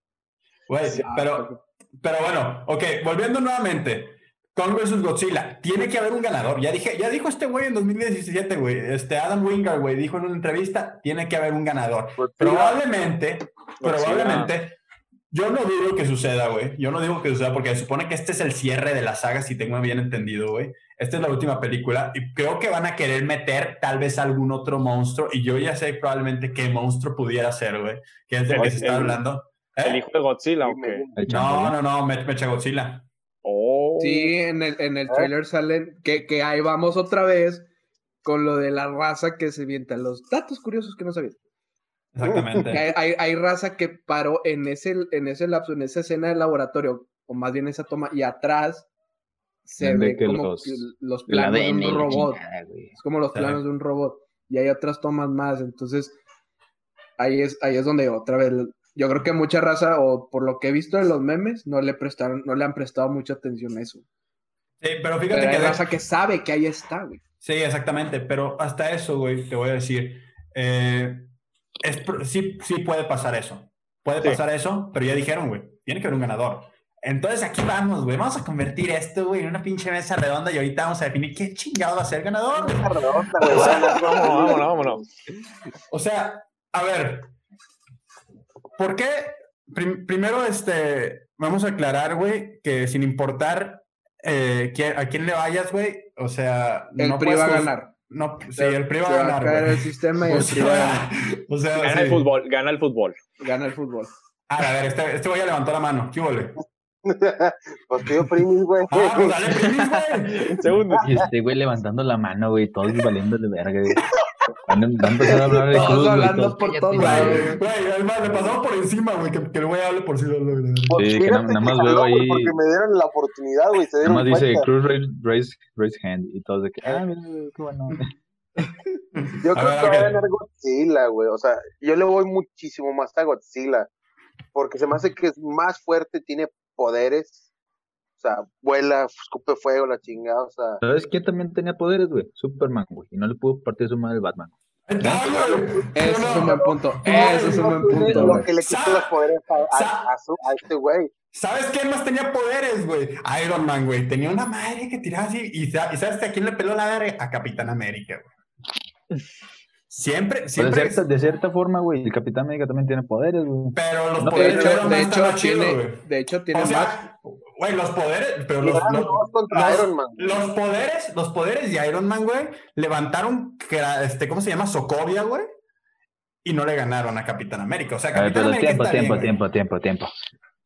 Güey, Ah, pero, pero bueno, ok, volviendo nuevamente. Kong vs. Godzilla, tiene que haber un ganador. Ya dije, ya dijo este güey en 2017, güey. Este Adam Wingard, güey, dijo en una entrevista, tiene que haber un ganador. Probablemente, probablemente, yo no digo que suceda, güey. Yo no digo que suceda porque se supone que este es el cierre de la saga, si tengo bien entendido, güey. Esta es la última película y creo que van a querer meter tal vez algún otro monstruo y yo ya sé probablemente qué monstruo pudiera ser, güey. Que es del que se está El- hablando. ¿Eh? El hijo de Godzilla, ¿o qué? No, no, no, me, me echa Godzilla. Oh. Sí, en el, en el trailer salen que, que ahí vamos otra vez con lo de la raza que se vienta. Los datos curiosos que no sabías. Exactamente. hay, hay, hay raza que paró en ese, en ese lapso, en esa escena del laboratorio, o más bien esa toma, y atrás se ve que como los- que los El planos de un robot. chingada. Es como los Sí. planos de un robot. Y hay otras tomas más. Entonces, ahí es, ahí es donde otra vez. Yo creo que mucha raza, o por lo que he visto en los memes, no le prestaron, no le han prestado mucha atención a eso. Sí, pero fíjate Pero hay que... de- raza que sabe que ahí está, güey. Sí, exactamente, pero hasta eso, güey, te voy a decir, eh, es, sí, sí puede pasar eso. Puede Sí. pasar eso, pero ya dijeron, güey, tiene que haber un ganador. Entonces aquí vamos, güey, vamos a convertir esto, güey, en una pinche mesa redonda y ahorita vamos a definir qué chingado va a ser el ganador. redonda, güey, vámonos, vámonos, vámonos. O sea, a ver, ¿por qué? Prim- primero, este, vamos a aclarar, güey, que sin importar eh, quién- a quién le vayas, güey, o sea, El no PRI va a ganar. No, sí, el PRI va a ganar, güey. el sistema y O el va a sea, (laughs) o sea, Gana sí. el fútbol, gana el fútbol. Gana el fútbol. Ah, a ver, este, este güey ya levantó la mano. ¿Qué huele? (laughs) Pues tío primis, güey. Ah, pues dale, primis, güey. Segundo. Y este güey levantando la mano, güey, todos valiendo de verga, güey. Va a empezar a hablar de Todos Cruz, hablando por todos lados. Güey, además le pasamos por encima, güey, que, que el güey hable por sí solo. güey. Pues Sí, que na- nada más veo güey, ahí- Porque me dieron la oportunidad, güey. Nada más dice. Cruz raise, raise, raise hand y todos de que, ah, mira, qué bueno. (laughs) Yo creo ver, que va a ganar Godzilla, güey. O sea, yo le voy muchísimo más a Godzilla. Porque se me hace que es más fuerte, tiene poderes. O sea, vuela, escupe fuego, la chingada. O sea, ¿Sabes quién también tenía poderes, güey? Superman, güey. Y no le pudo partir su madre el Batman. Güey. Ese es No, un buen punto. no, Ese es un buen punto, Lo que le quita Sa- los poderes a, a, a su- a este güey. ¿Sabes quién más tenía poderes, güey? Iron Man, güey. Tenía una madre que tiraba así. Y, sa- ¿y sabes a quién le peló la verga? A Capitán América, güey. Siempre, de, siempre. cierta, de cierta forma, güey, el Capitán América también tiene poderes, güey. Pero los No, De poderes hecho, Man de hecho, tiene, güey. de hecho, tiene O más. Güey, los poderes, pero los, los, los- Iron Man. los poderes, los poderes de Iron Man, güey, levantaron, que era, este, ¿cómo se llama? Sokovia, güey, y no le ganaron a Capitán América. O sea, Capitán pero América tiempo, está tiempo, bien, tiempo, tiempo, tiempo.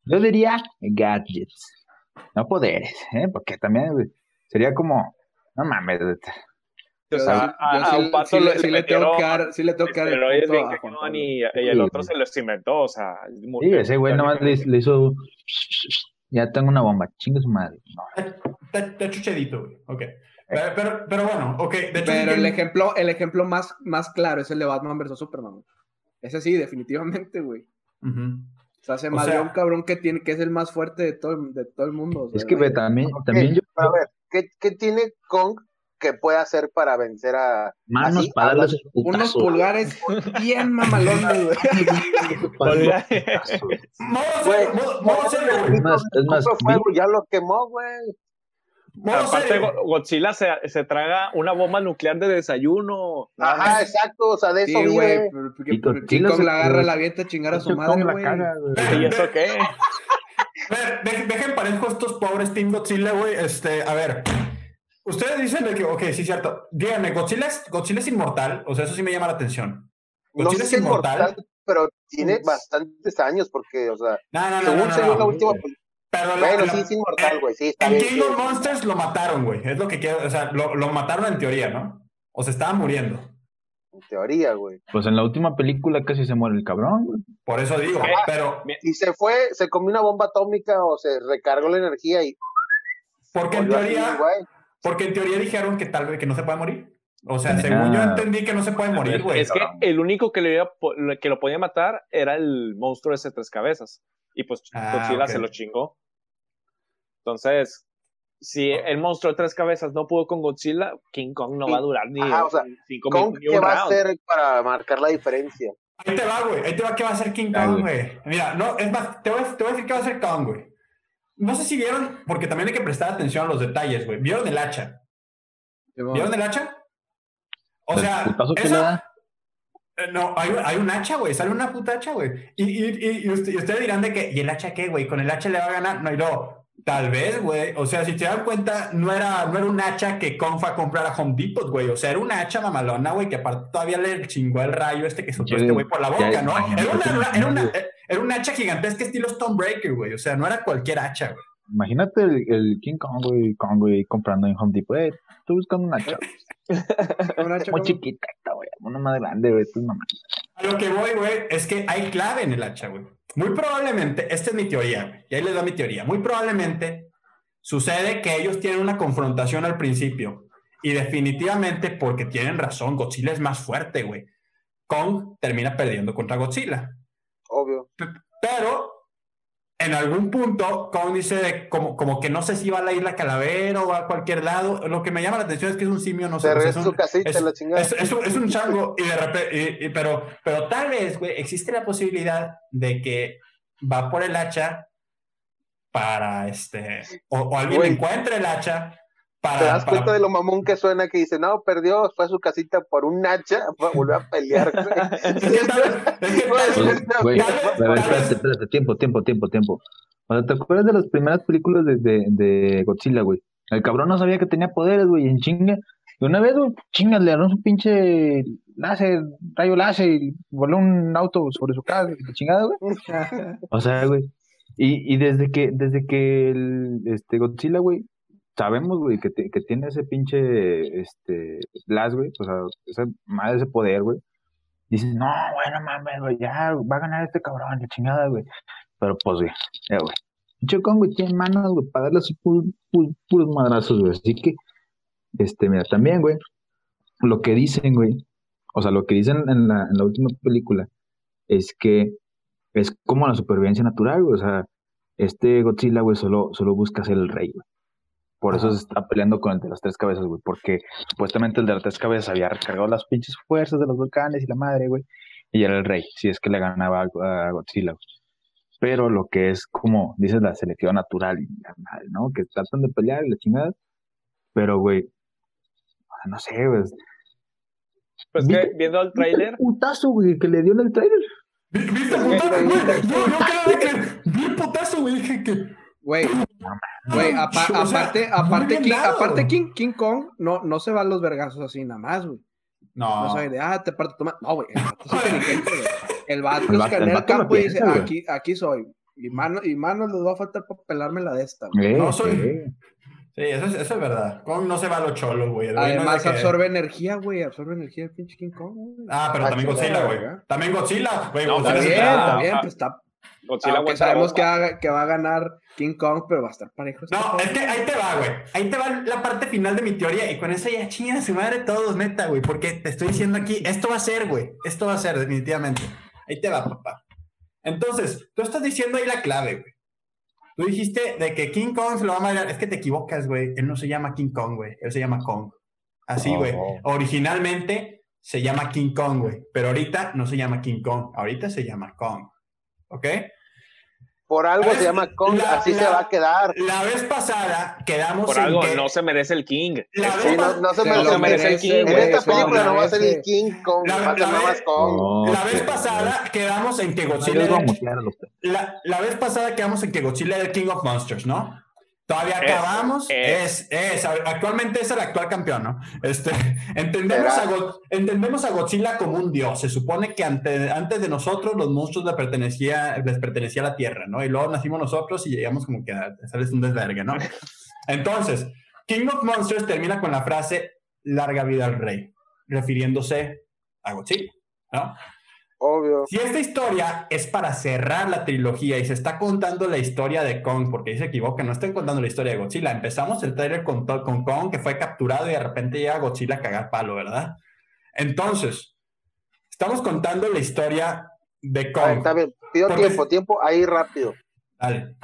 Yo diría gadgets, no poderes, ¿eh? Porque también, sería como, no mames. O sea, a, un pato sí le- sí le le tengo que dar, sí le tengo que dar bien y, el otro se los inventó, o sea. muy- Sí, ese güey nomás le, le hizo, ya tengo una bomba, chingue su madre. No, Está, está chuchadito, güey. Ok. Pero, pero, pero bueno, ok. De hecho, Pero el que- ejemplo, el ejemplo más, más claro es el de Batman vs Superman. güey. Ese sí, definitivamente, güey. O sea, se sea- un cabrón que tiene, que es el más fuerte de todo, el- de todo el mundo. o sea, Es que, güey, también, también yo, a ver, ¿qué, qué tiene Kong que puede hacer para vencer a. manos así, para hablas- sus unos pulgares bien mamalones, güey. Ya lo quemó, güey. Aparte, Godzilla se, se traga una bomba nuclear de desayuno. Ajá, más. exacto, o sea, de Sí, eso güey. vive. Y Godzilla la agarra, la avienta a chingar a su madre, güey. ¿Y eso qué? (laughs) A ver, dejen, dejen parejo estos pobres Team Godzilla, güey. Este, a ver. Ustedes dicen de que, ok, sí, cierto. Díganme, Godzilla es, Godzilla es inmortal. O sea, eso sí me llama la atención. No Godzilla sé es inmortal. mortal, pero tiene bastantes años, porque, o sea, No, no, no. según no, no, según la no. última película. Pero la- Bueno, la- sí, es inmortal, güey, sí, está En bien. King sí. of Monsters lo mataron, güey. Es lo que quiero. O sea, lo, lo mataron en teoría, ¿no? O se estaba muriendo. En teoría, güey. Pues en la última película casi se muere el cabrón, güey. Por eso digo. Ah, Pero, Y se fue, se comió una bomba atómica o se recargó la energía y porque en teoría. Porque en teoría dijeron que tal vez que no se puede morir. O sea, Ah. según yo entendí que no se puede morir, güey. es que el único que, le que lo podía matar era el monstruo ese de tres cabezas. Y pues Ah, Godzilla se lo chingó. Entonces, si el monstruo de tres cabezas no pudo con Godzilla, King Kong no va a durar ni Ajá, o sea, cinco Kong, ¿qué un va a round. hacer para marcar la diferencia? Ahí te va, güey. Ahí te va qué va a hacer King Kong, güey. güey. Mira, no, es más, te voy, a- te voy a decir qué va a hacer Kong, güey. No sé si vieron, porque también hay que prestar atención a los detalles, güey. ¿Vieron el hacha? ¿Vieron el hacha? O sea, esa-. Eh, No, hay, hay un hacha, güey. Sale una puta hacha, güey. Y, y, y, y usted- y ustedes dirán de que, ¿y el hacha qué, güey? ¿Con el hacha le va a ganar? No, y no. Tal vez, güey. O sea, si te dan cuenta, no era, no era un hacha que fue a comprar a Home Depot, güey. O sea, era una hacha mamalona, güey, que aparte todavía le chingó el rayo este que soltó este güey por la boca, ya, ¿no? Era una, era, una, era, una, güey. Era un hacha gigantesca estilo Stonebreaker, güey. O sea, no era cualquier hacha, güey. Imagínate el, el King Kong, güey, Kong, güey, comprando en Home Depot. Eh, estoy buscando una chava. (laughs) Muy chiquita esta, güey. Una más grande, güey. Esto es mamá. A lo que voy, güey, es que hay clave en el hacha, güey. Muy probablemente, esta es mi teoría, güey, y ahí les da mi teoría. Muy probablemente sucede que ellos tienen una confrontación al principio. Y definitivamente, porque tienen razón, Godzilla es más fuerte, güey. Kong termina perdiendo contra Godzilla. Pero en algún punto, Kong dice de- como, como que no sé si va a la isla Calavera o va a cualquier lado. Lo que me llama la atención es que es un simio, no sé. Sea, es un- casita, es- la es, es un, es un chango y de repente, y- y- pero, pero tal vez, güey, existe la posibilidad de que va por el hacha para este, o, o alguien Güey. encuentre el hacha para. ¿Te das para- cuenta de lo mamón que suena que dice, no, perdió, fue a su casita por un hacha, volvió a pelear? (laughs) Es que (laughs) es que Pues, güey, espérate, espérate, tiempo, tiempo, tiempo, tiempo. O sea, ¿te acuerdas de las primeras películas de, de, de Godzilla, güey? El cabrón no sabía que tenía poderes, güey, y en chinga. Y una vez, güey, chingas, le dieron su pinche láser, rayo láser, y voló un auto sobre su casa, chingada, güey. O sea, güey. Y, y desde que, desde que el, este Godzilla, güey, sabemos, güey, que, que tiene ese pinche, este, Blas, güey, o sea, esa madre, ese poder, güey. Dices, no, güey, no mames, güey, ya va a ganar este cabrón, la chingada, güey. Pero pues, güey, eh, güey. Pinche Kong, güey, tiene manos, güey, para darle así pu- pu- puros madrazos, güey. Así que, este, mira, también, güey, lo que dicen, güey, o sea, lo que dicen en la, en la última película es que es como la supervivencia natural, güey. O sea, este Godzilla, güey, solo, solo busca ser el rey, güey. Por eso se está peleando con el de las tres cabezas, güey. Porque supuestamente el de las tres cabezas había recargado las pinches fuerzas de los volcanes y la madre, güey. Y era el rey, si es que le ganaba a, Godzilla, güey. Pero lo que es como, dices, la selección natural y ¿no? Que tratan de pelear y la chingada. Pero, güey, no sé, güey. Pues que viendo el tráiler, putazo, güey, que le dio en el trailer. ¿Vi- ¿Viste el putazo, güey? Yo, yo cada vez que vi el putazo, güey, dije que. Güey, güey, apa- (laughs) O sea, aparte, aparte, King, aparte King, King Kong no, no se va a los vergazos así nada más, güey. No No. soy de, ah, te parto tu ma-". No, güey, el vato es (laughs) inteligente, güey. El vato El vato- escanea el campo y dice, aquí, aquí soy. Y manos y manos les va a faltar para pelarme la de esta, güey. Eh, No soy- eh. Sí, eso es, eso es verdad. Kong no se va a los cholos, güey. El güey no Además que- absorbe energía, güey, absorbe energía el pinche King Kong, güey. Ah, pero Ah, también Godzilla, güey. También Godzilla, güey. No, Godzilla Está sí, bien, está- ah, bien, ah. pues está. Godzilla Aunque la sabemos que va, que va a ganar King Kong, pero va a estar parejo. No, es que ahí te va, güey. Ahí te va la parte final de mi teoría y con eso ya chingan su madre todos, neta, güey. Porque te estoy diciendo aquí, esto va a ser, güey. Esto va a ser, definitivamente. Ahí te va, papá. Entonces, tú estás diciendo ahí la clave, güey. Tú dijiste de que King Kong se lo va a madrear. Es que te equivocas, güey. Él no se llama King Kong, güey. Él se llama Kong. Así, güey. Oh. Originalmente se llama King Kong, güey. Pero ahorita no se llama King Kong. Ahorita se llama Kong. ¿Ok? Por algo se llama Kong, La- así se la- va a quedar. La vez pasada quedamos Por en algo que- no se merece el King. La Sí, vez no, no se Se me no se merece el merece. King, En esta película no va a ser merece. el King Kong, La- va a ser nada más vez- Kong. No, La vez pasada quedamos en que Godzilla era, la vez pasada quedamos en que Godzilla era el King of Monsters, ¿no? Todavía Es, acabamos. es. Es, es, actualmente es el actual campeón, ¿no? Este, (laughs) entendemos, a Go- entendemos a Godzilla como un dios. Se supone que ante- antes de nosotros los monstruos le pertenecía, les pertenecía a la Tierra, ¿no? Y luego nacimos nosotros y llegamos como que a hacerles un desvergue, ¿no? (laughs) Entonces, King of Monsters termina con la frase larga vida al rey, refiriéndose a Godzilla, ¿no? Obvio. Si esta historia es para cerrar la trilogía y se está contando la historia de Kong, porque ahí se equivoca, no están contando la historia de Godzilla. Empezamos el trailer con, Kong, que fue capturado y de repente llega Godzilla a cagar palo, ¿verdad? Entonces, estamos contando la historia de A ver, Kong. está bien, pido Porque- tiempo, tiempo, ahí rápido. Dale.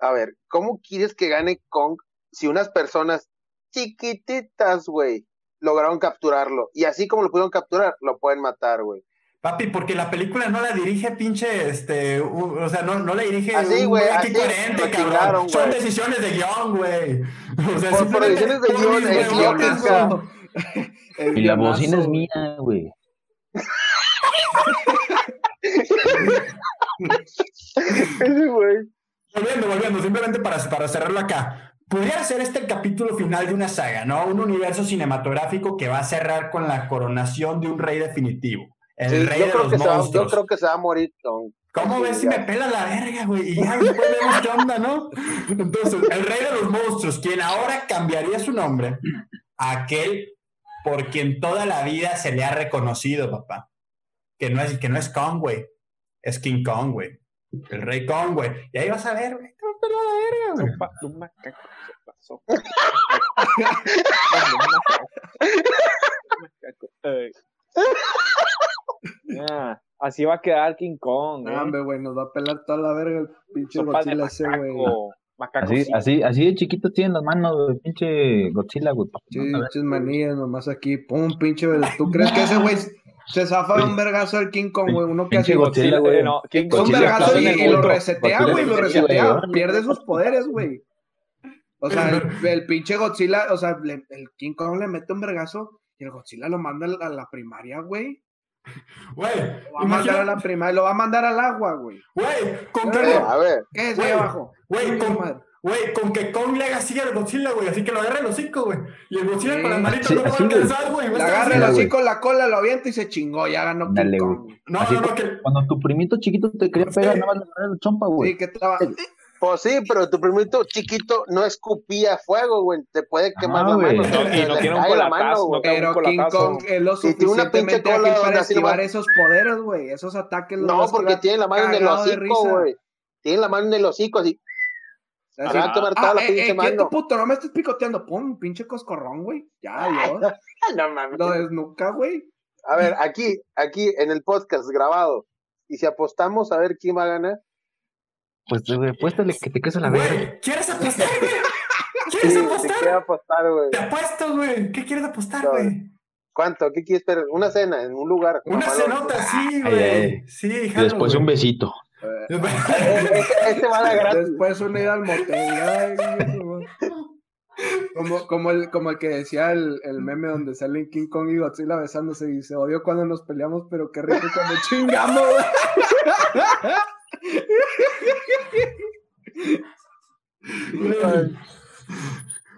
A ver, ¿cómo quieres que gane Kong si unas personas chiquititas, güey, lograron capturarlo? Y así como lo pudieron capturar, lo pueden matar, güey. Papi, porque la película no la dirige pinche, este, o sea, no, no la dirige Así, un güey, aquí coherente, cabrón. Son decisiones de guion, güey. O sea, Por- por decisiones de guion, es (laughs) Y la bocina es mía, güey. Ese güey. Volviendo, volviendo, simplemente para, para cerrarlo acá. Pudiera ser este el capítulo final de una saga, ¿no? Un universo cinematográfico que va a cerrar con la coronación de un rey definitivo. El Sí, rey yo, de creo los que se va, yo monstruos. creo que se va a morir Kong. ¿Cómo ves si me pela la verga, güey? Y ya después vemos qué onda, ¿no? Entonces, el rey de los monstruos, quien ahora cambiaría su nombre, a aquel por quien toda la vida se le ha reconocido, papá. Que no es, que no es Kong, güey. Es King Kong, güey. El rey Kong, güey. Y ahí vas a ver, güey. La verga, güey. Un macaco, sopa, sopa. (laughs) Macaco. Ya, Así va a quedar King Kong. No, ¿eh? hombre, güey, nos va a pelar toda la verga el pinche Sopa Godzilla ese, güey. Así, sí. así, así de chiquito tienen las manos, güey. Pinche Godzilla, güey. que Sí, pinches manillas nomás aquí. Pum, pinche. ¿Tú crees que ese güey se zafa de un vergazo del King Kong, güey? Uno que hace Godzilla, Godzilla, güey. eh, no, King un Kong Godzilla vergazo y, y lo resetea, güey, lo se resetea. Pierde sus poderes, güey. O sea, el, el pinche Godzilla, o sea, le- el King Kong le mete un vergazo y el Godzilla lo manda a la primaria, güey. Güey, Lo va a mandar a imagina- la primaria, lo va a mandar al agua, güey. güey, con Eh, que, A ver, ¿Qué es Güey, ahí abajo? güey, con, Madre. güey, con que Kong le haga así al Godzilla, güey, así que lo agarre los cinco, güey. Y el Godzilla Sí. con las manitas Sí, no lo va a alcanzar, güey. Le así. el güey. hocico, la cola, lo avienta y se chingó. Ya ganó Dale, Kong. güey. No, Así no, no, que, Cuando tu primito chiquito te quería pegar, Sí. nada más le agarras la chompa, güey. Sí, que estaba. Pues sí, pero tu primito chiquito no escupía fuego, güey. Te puede quemar Ah, la güey. mano. No, y no tiene un la colatazo, mano, no Pero un King. Kong es lo Y tiene una para esquivar nomás- esos poderes, güey. Esos ataques. No, porque tiene la mano en el hocico, güey. Tiene la mano en el hocico, así. Así, Te va a quemar toda la eh, pinche eh, mano. puto, no me estés picoteando. Pum, pinche coscorrón, güey. Ya, Dios. (laughs) No mames. Lo desnuca, güey. A ver, aquí, aquí en el podcast grabado. Y si apostamos a ver quién va a ganar. Pues, güey, apuéstale que te quedes a la verga. ¿quieres apostar, güey? (laughs) Sí, ¿Quieres te apostar? quiero apostar, güey. Te apuesto, güey. ¿Qué quieres apostar, No. güey? ¿Cuánto? ¿Qué quieres esperar? Una cena en un lugar. Una cenota, sí, Ay, güey. ay. Sí, jalo, después un besito. Este, este va a la (laughs) gratis. Después una ida al motel. Ay, eso, güey. como, como, el, como el que decía el, el meme donde salen King Kong y Godzilla besándose y dice, odio cuando nos peleamos, pero qué rico cuando chingamos, güey. (laughs)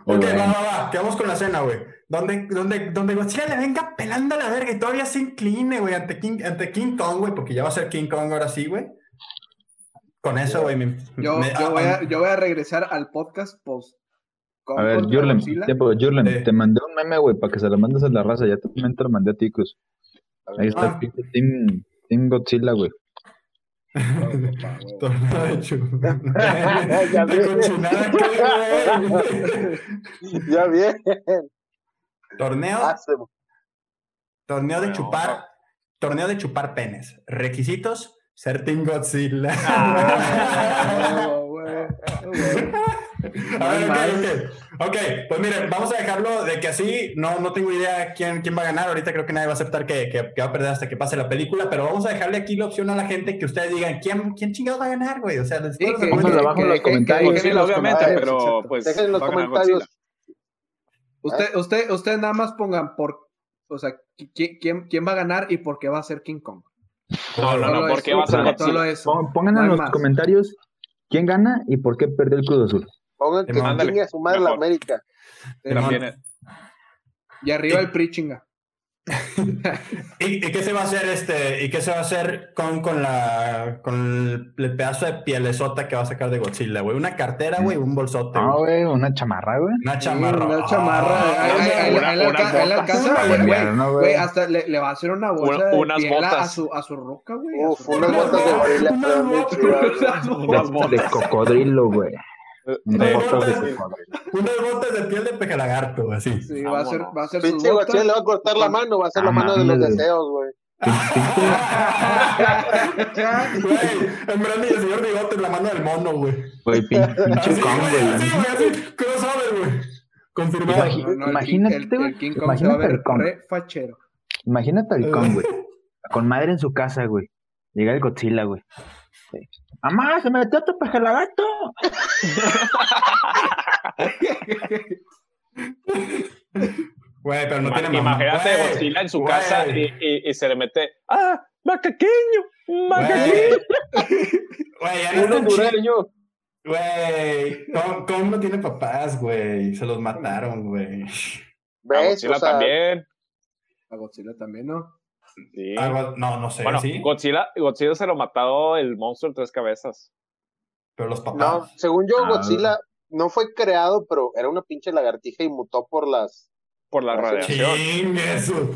Ok, va, va, va. Quedamos con la cena, güey. Donde, donde, donde Godzilla le venga pelando a la verga y todavía se incline, güey, ante King, ante King Kong, güey, porque ya va a ser King Kong ahora sí, güey. Con eso, güey. me- Yo, me- yo, ah, voy a, yo voy a regresar al podcast post. A ver, Jurlen, Godzilla. tiempo, Jurlen, Eh. te mandé un meme, güey, para que se lo mandes a la raza. Ya también te lo mandé a ti, Cruz. Ahí está Ah. Team, team Godzilla, güey. Torneo de chu- Ya de vi. cochinada, ¿qué, güey? Ya bien. Torneo, torneo de chupar, torneo de chupar penes. Requisitos, ser Team Godzilla. Ah, güey, güey. (laughs) A ver, ok, ok. Ok, pues mire, vamos a dejarlo de que así, no, no tengo idea quién, quién va a ganar. Ahorita creo que nadie va a aceptar que, que- que va a perder hasta que pase la película, pero vamos a dejarle aquí la opción a la gente que ustedes digan quién, quién chingados va a ganar, güey. O sea, Sí, que- abajo en los comentarios. obviamente, comentarios, pero pues. Dejen en los comentarios. Usted, usted, usted nada más pongan por, o sea, qui- quién, quién va a ganar y por qué va a ser King Kong. No, no, Solo no, ¿por eso, qué va a ser Pongan en los más. comentarios quién gana y por qué perdió el Cruz Azul. Pongan que chingue a su madre la. América. También, Y arriba el PRI chinga. (laughs) ¿Y, y qué se va a hacer este? ¿Y qué se va a hacer con, con la con el, el pedazo de pielesota que va a sacar de Godzilla, güey? Una cartera, güey, un bolsote. No, güey. una chamarra, güey. Una chamarra. Una chamarra. Ahí- ahí- ahí- una- alcanza, Una güey, güey. hasta le, le va a hacer una bolsa Una- de unas piel a- su, a su roca, güey. Uf, unas botas de (laughs) chidas. unas botas. De cocodrilo, güey. Unas Eh, botas de botas. Unas botas de piel de pejalagarto, así. Sí, va a ser, va a ser Pinche le va a cortar la mano, va a ser la Ah, mano de los deseos, güey. Güey, (laughs) en Brandy el señor Bigote en la mano del mono, güey. Güey, pin- pinche Kong, güey, así, güey. güey, así. Crossover, güey. Confirmado. El Imagínate, el, güey, el imagínate el Kong. fachero. Imagínate al Kong, güey. (laughs) Con madre en su casa, güey. Llega el Godzilla, güey. ¡Mamá, se me metió tu pejalagato! Güey, pero no tiene mamá. Imagínate Godzilla en su casa y, y- y se le mete. ¡Ah! ¡Macaqueño! ¡Macaqueño! Güey, ya no hondureño. Güey, Kong no tiene papás, güey. Se los mataron, güey. A. Godzilla O sea, también. A Godzilla también, ¿no? Sí. Ah, no, no sé, Bueno, sí. Godzilla, Godzilla se lo mató el monstruo de tres cabezas. Pero los no, papás. según yo, Ah. Godzilla no fue creado, pero era una pinche lagartija y mutó por las. Por la sí. radiación. Eso.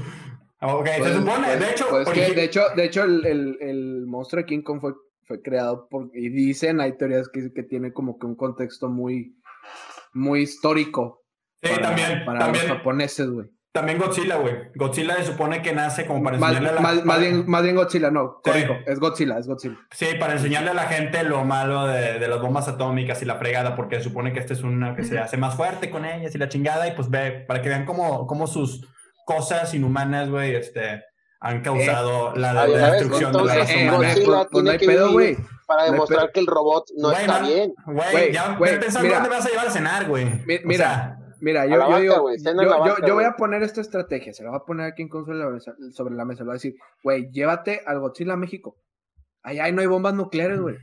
Ok, se Pues- supone, pues- de hecho, pues que, de hecho, de hecho el, el, el monstruo de King Kong fue, fue creado por, y dicen, hay teorías que, que tiene como que un contexto muy, muy histórico sí, para, también, para también, los japoneses, güey. También Godzilla, güey. Godzilla se supone que nace como para enseñarle a la más- más bien, más bien Godzilla, no, Sí. corrijo, es Godzilla, es Godzilla. Sí, para enseñarle a la gente lo malo de, de las bombas atómicas y la fregada, porque se supone que este es una que se hace más fuerte con ellas y la chingada, y pues ve, para que vean cómo, cómo sus cosas inhumanas, güey, este, han causado la, Ah, la destrucción de la raza eh, humana. Godzilla pues, pues no hay que pedo, güey. Para No demostrar pedo. que el robot no Güey, está man, bien. Güey, ya ve pensando mira. dónde vas a llevar a cenar, güey. Mi- O mira, sea, Mira, yo, yo digo, yo, voy a poner esta estrategia, se la voy a poner aquí en sobre la mesa, sobre la mesa, le voy a decir, güey, llévate al Godzilla a México. Allá no hay bombas nucleares, güey.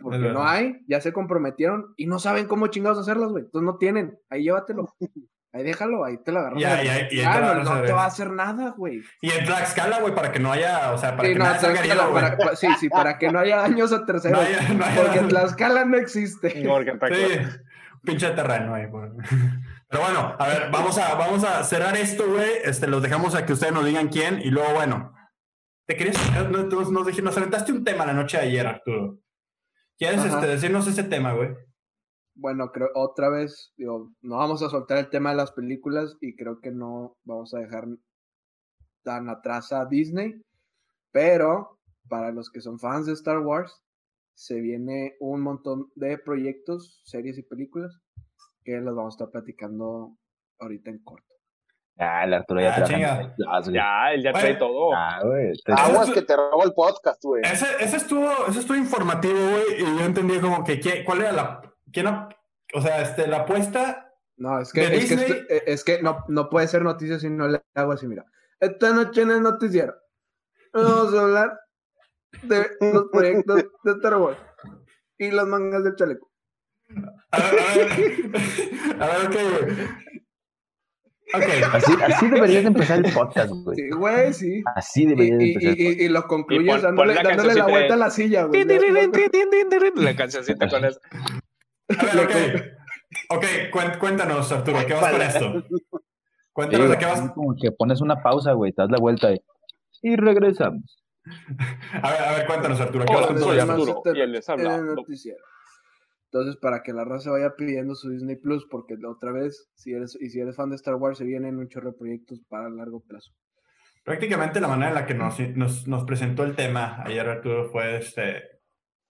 Porque Es no hay, ya se comprometieron y no saben cómo chingados hacerlas, güey. Entonces no tienen, ahí llévatelo. (laughs) Ahí déjalo, ahí te la agarras. Ya, ya, y ahí te la no, te va a hacer nada, güey. Y en Tlaxcala, güey, para que no haya, o sea, para Sí, que no, salga Tlaxcala, para- pa- sí, sí, para que no haya (laughs) daños a terceros. No haya- no haya- Porque Tlaxcala no existe. Porque Sí, pinche terreno ahí. por- Pero bueno, a ver, vamos a, vamos a cerrar esto, güey. Este, los dejamos a que ustedes nos digan quién y luego, bueno. ¿Te querías? no, Nos, nos, nos aventaste un tema la noche de ayer, Arturo. ¿Quieres este, decirnos ese tema, güey? Bueno, creo otra vez, digo, no vamos a soltar el tema de las películas y creo que no vamos a dejar tan atrás a Disney, pero para los que son fans de Star Wars, se viene un montón de proyectos, series y películas que les vamos a estar platicando ahorita en corto. Ah, el Arturo ya Ah, güey. Ya, él ya trae todo. Ah, güey. Aguas que te robo el podcast, güey. Ese, ese estuvo, ese estuvo informativo, güey, y yo entendí como que ¿qué- cuál era la, quién, o sea, este, la apuesta, No, es que, ¿De es que, Disney? esto- eh, es que no, no puede ser noticia si no le hago así, mira. Esta noche en el noticiero vamos a hablar de los proyectos de Star Wars y las mangas del chaleco. A ver, a ver, (laughs) a ver, ok, güey. Ok, Así, así deberías de empezar el podcast, güey. Sí, güey, sí. Así Y, deberías de y, empezar y, podcast. y- y lo concluyes pon- dándole, pon la dándole la vuelta a de- la silla, güey. La cancioncita con eso. a ver, ok. Ok, cuéntanos, Arturo, ¿qué vas con esto? Cuéntanos de qué vas. como que pones una pausa, güey, te das la vuelta y, y regresamos. (laughs) A ver, a ver, cuéntanos, Arturo, ¿qué vas Hola, con todo? Arturo y él les habla. el noticiero. Entonces, para que la raza vaya pidiendo su Disney Plus, porque otra vez, si eres, y si eres fan de Star Wars, se vienen un chorro de proyectos para largo plazo. Prácticamente la manera en la que nos, nos, nos presentó el tema ayer, Arturo, fue este,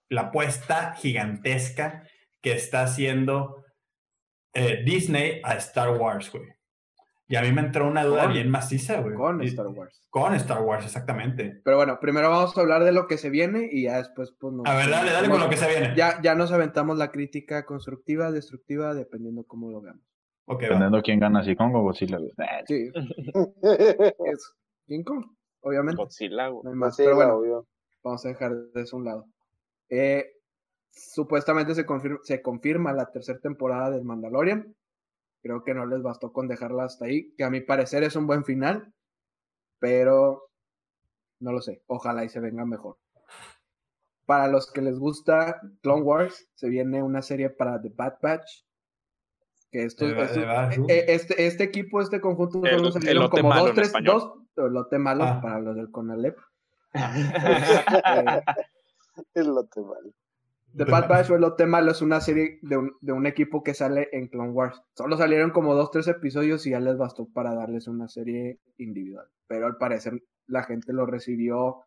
la apuesta gigantesca que está haciendo eh, Disney a Star Wars, güey. Y a mí me entró una duda Con- bien maciza, güey. Con Y- Star Wars. Con Star Wars, exactamente. Pero bueno, primero vamos a hablar de lo que se viene y ya después, pues, nos- A ver, dale, dale con lo que se viene. Ya, ya nos aventamos la crítica constructiva, destructiva, dependiendo cómo lo veamos. Ok, va. Dependiendo quién gana, así con Godzilla, güey. Eh, Sí, es King Kong, obviamente. Godzilla, güey. No hay más. Sí, Pero bueno, obvio. vamos a dejar de eso a un lado. Eh, supuestamente se, confir- se confirma la tercera temporada del Mandalorian. Creo que no les bastó con dejarla hasta ahí, que a mi parecer es un buen final, pero no lo sé. Ojalá y se venga mejor. Para los que les gusta Clone Wars, se viene una serie para The Bad Batch. Que esto, esto- Batch. eh, este, este equipo, este conjunto, El- solo salieron elote como malo dos, tres, dos, elote malo Ah. para los del Conalep. Eh, Es lo que vale. The Bad Batch o El Lote Malo es una serie de un, de un equipo que sale en Clone Wars. Solo salieron como dos, tres episodios y ya les bastó para darles una serie individual. Pero al parecer la gente lo recibió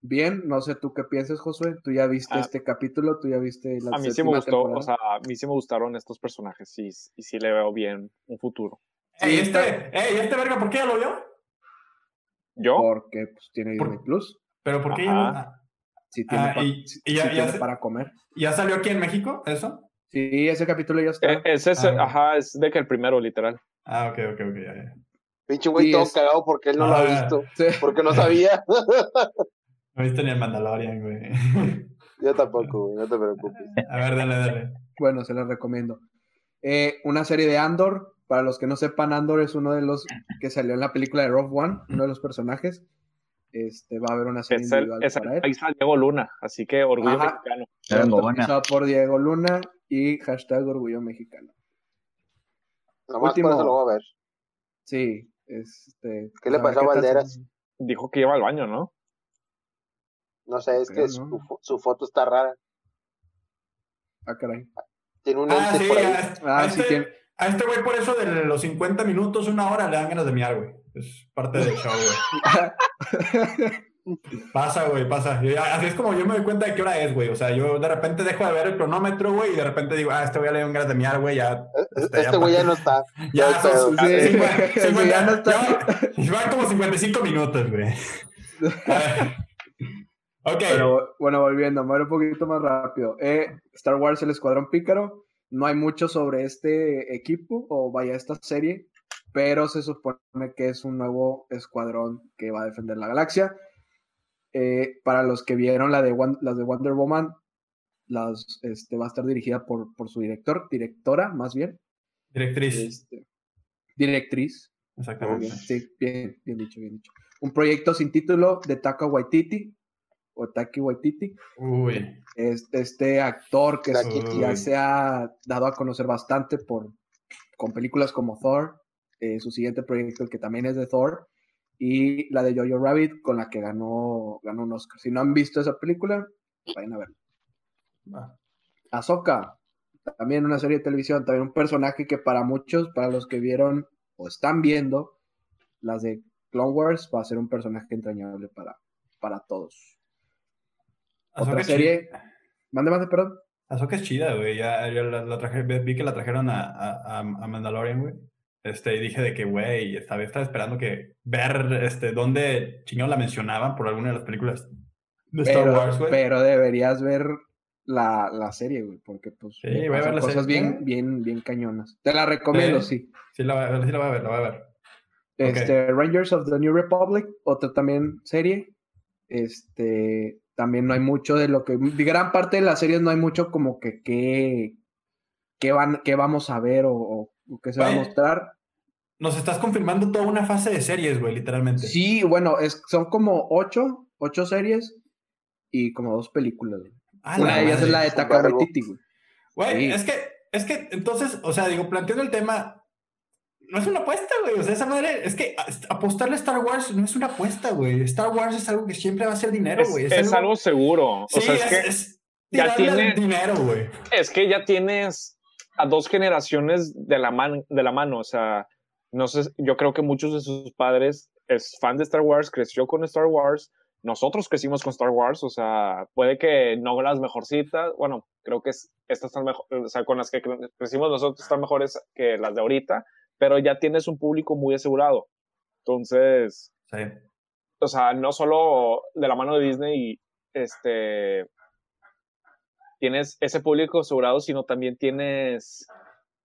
bien. No sé tú qué piensas, Josué. Tú ya viste Ah. este capítulo, tú ya viste la A mí sí me gustó, temporada? o sea, a mí sí me gustaron estos personajes y sí le veo bien un futuro. Ey, Sí, este, ey, este verga, ¿por qué ya lo vio? ¿Yo? Porque pues, tiene Por- Disney Plus. Pero ¿por qué ya lo Ajá. Sí tiene, Ah, pa- y- ya- sí ya tiene se- para comer. ¿Ya salió aquí en México eso? Sí, ese capítulo ya está. Ese es, Ah. ajá, es de que el primero, literal. Ah, ok, ok, ok. ya, ya. Pinche güey Sí, todo es- cagado porque él no lo ha Ah. visto. Sí. Porque no sabía. (laughs) No viste ni el Mandalorian, güey. (laughs) Yo tampoco, güey, no te preocupes. A ver, dale, dale. Bueno, se las recomiendo. Eh, una serie de Andor. Para los que no sepan, Andor es uno de los que salió en la película de Rogue One, uno de los personajes. Este, va a haber una serie Es el, individual es el para él. país a Diego Luna, así que orgullo Ajá. mexicano. Por Diego Luna y hashtag Orgullo Mexicano. Nomás Último. por eso lo voy a ver. Sí, este. ¿Qué le pasó a Valderas? Dijo que iba al baño, ¿no? No sé, es Creo, que ¿no? su, su foto está rara. Ah, caray. Tiene un Ah, sí, por ahí. a, a Ah, sí, este, tiene- a este güey por eso de los 50 minutos, una hora, le dan ganas de miar, güey. Es parte del show, güey. (laughs) Pasa, güey, pasa. Así es como yo me doy cuenta de qué hora es, güey. O sea, yo de repente dejo de ver el cronómetro, güey, y de repente digo, ah, este güey le dio ganas de miar, güey, ya. Este, Este güey ya no está. Ya, ya son-. Sí, ya no está. ya- Van como 55 minutos, güey. A (laughs) ver. Ok. Pero bueno, volviendo, me voy un poquito más rápido. Eh, Star Wars, el Escuadrón Pícaro. No hay mucho sobre este equipo o vaya esta serie, pero se supone que es un nuevo escuadrón que va a defender la galaxia. Eh, para los que vieron la de Won- las de Wonder Woman, las, este, va a estar dirigida por, por su director, directora más bien. Directriz. Este, directriz. Exactamente. Sí, bien, bien dicho, bien dicho. Un proyecto sin título de Taka Waititi, o Taki Waititi. Uy. Es este actor que ya se ha dado a conocer bastante por, con películas como Thor, eh, su siguiente proyecto, el que también es de Thor, y la de Jojo Rabbit, con la que ganó, ganó un Oscar. Si no han visto esa película, vayan a verla. Va. Ahsoka, también una serie de televisión, también un personaje que para muchos, para los que vieron o están viendo las de Clone Wars, va a ser un personaje entrañable para, para todos. Ahsoka Otra serie, mande, mande, perdón. Ahsoka es chida, güey. Ya, ya la, la traje- vi que la trajeron a a Mandalorian, güey. Este, y dije de que, güey, estaba, estaba esperando que ver este, dónde chingón la mencionaban por alguna de las películas de Star Pero, Wars, güey. pero deberías ver la, la serie, güey, porque pues Sí, voy a pasan ver la cosas serie. bien, bien, bien cañonas. Te la recomiendo, Sí. sí. Sí, la, voy a ver, sí la voy a ver, la voy a ver. Este, Rangers of the New Republic, otra también serie. Este, también no hay mucho de lo que, de gran parte de las series no hay mucho como que qué, qué van, qué vamos a ver o, o- qué se va a mostrar. Nos estás confirmando toda una fase de series, güey, literalmente. Sí, bueno, es, son como ocho, ocho series y como dos películas. güey. A Una la de ellas es la de Taka. Waititi, güey. Güey, Sí. es que, es que, entonces, o sea, digo, planteando el tema, no es una apuesta, güey. O sea, esa madre, es que apostarle a Star Wars no es una apuesta, güey. Star Wars es algo que siempre va a ser dinero, Es, güey. es algo seguro. Sí, o sea, es, es, que, es ya tiene- dinero, güey. es que ya tienes a dos generaciones de la, man- de la mano. O sea, no sé, yo creo que muchos de sus padres es fan de Star Wars, creció con Star Wars. Nosotros crecimos con Star Wars, o sea, puede que no las mejorcitas, bueno, creo que es- estas están mejor, o sea, con las que cre- crecimos nosotros están mejores que las de ahorita, pero ya tienes un público muy asegurado. Entonces, Sí. o sea, no solo de la mano de Disney, este, tienes ese público asegurado, sino también tienes,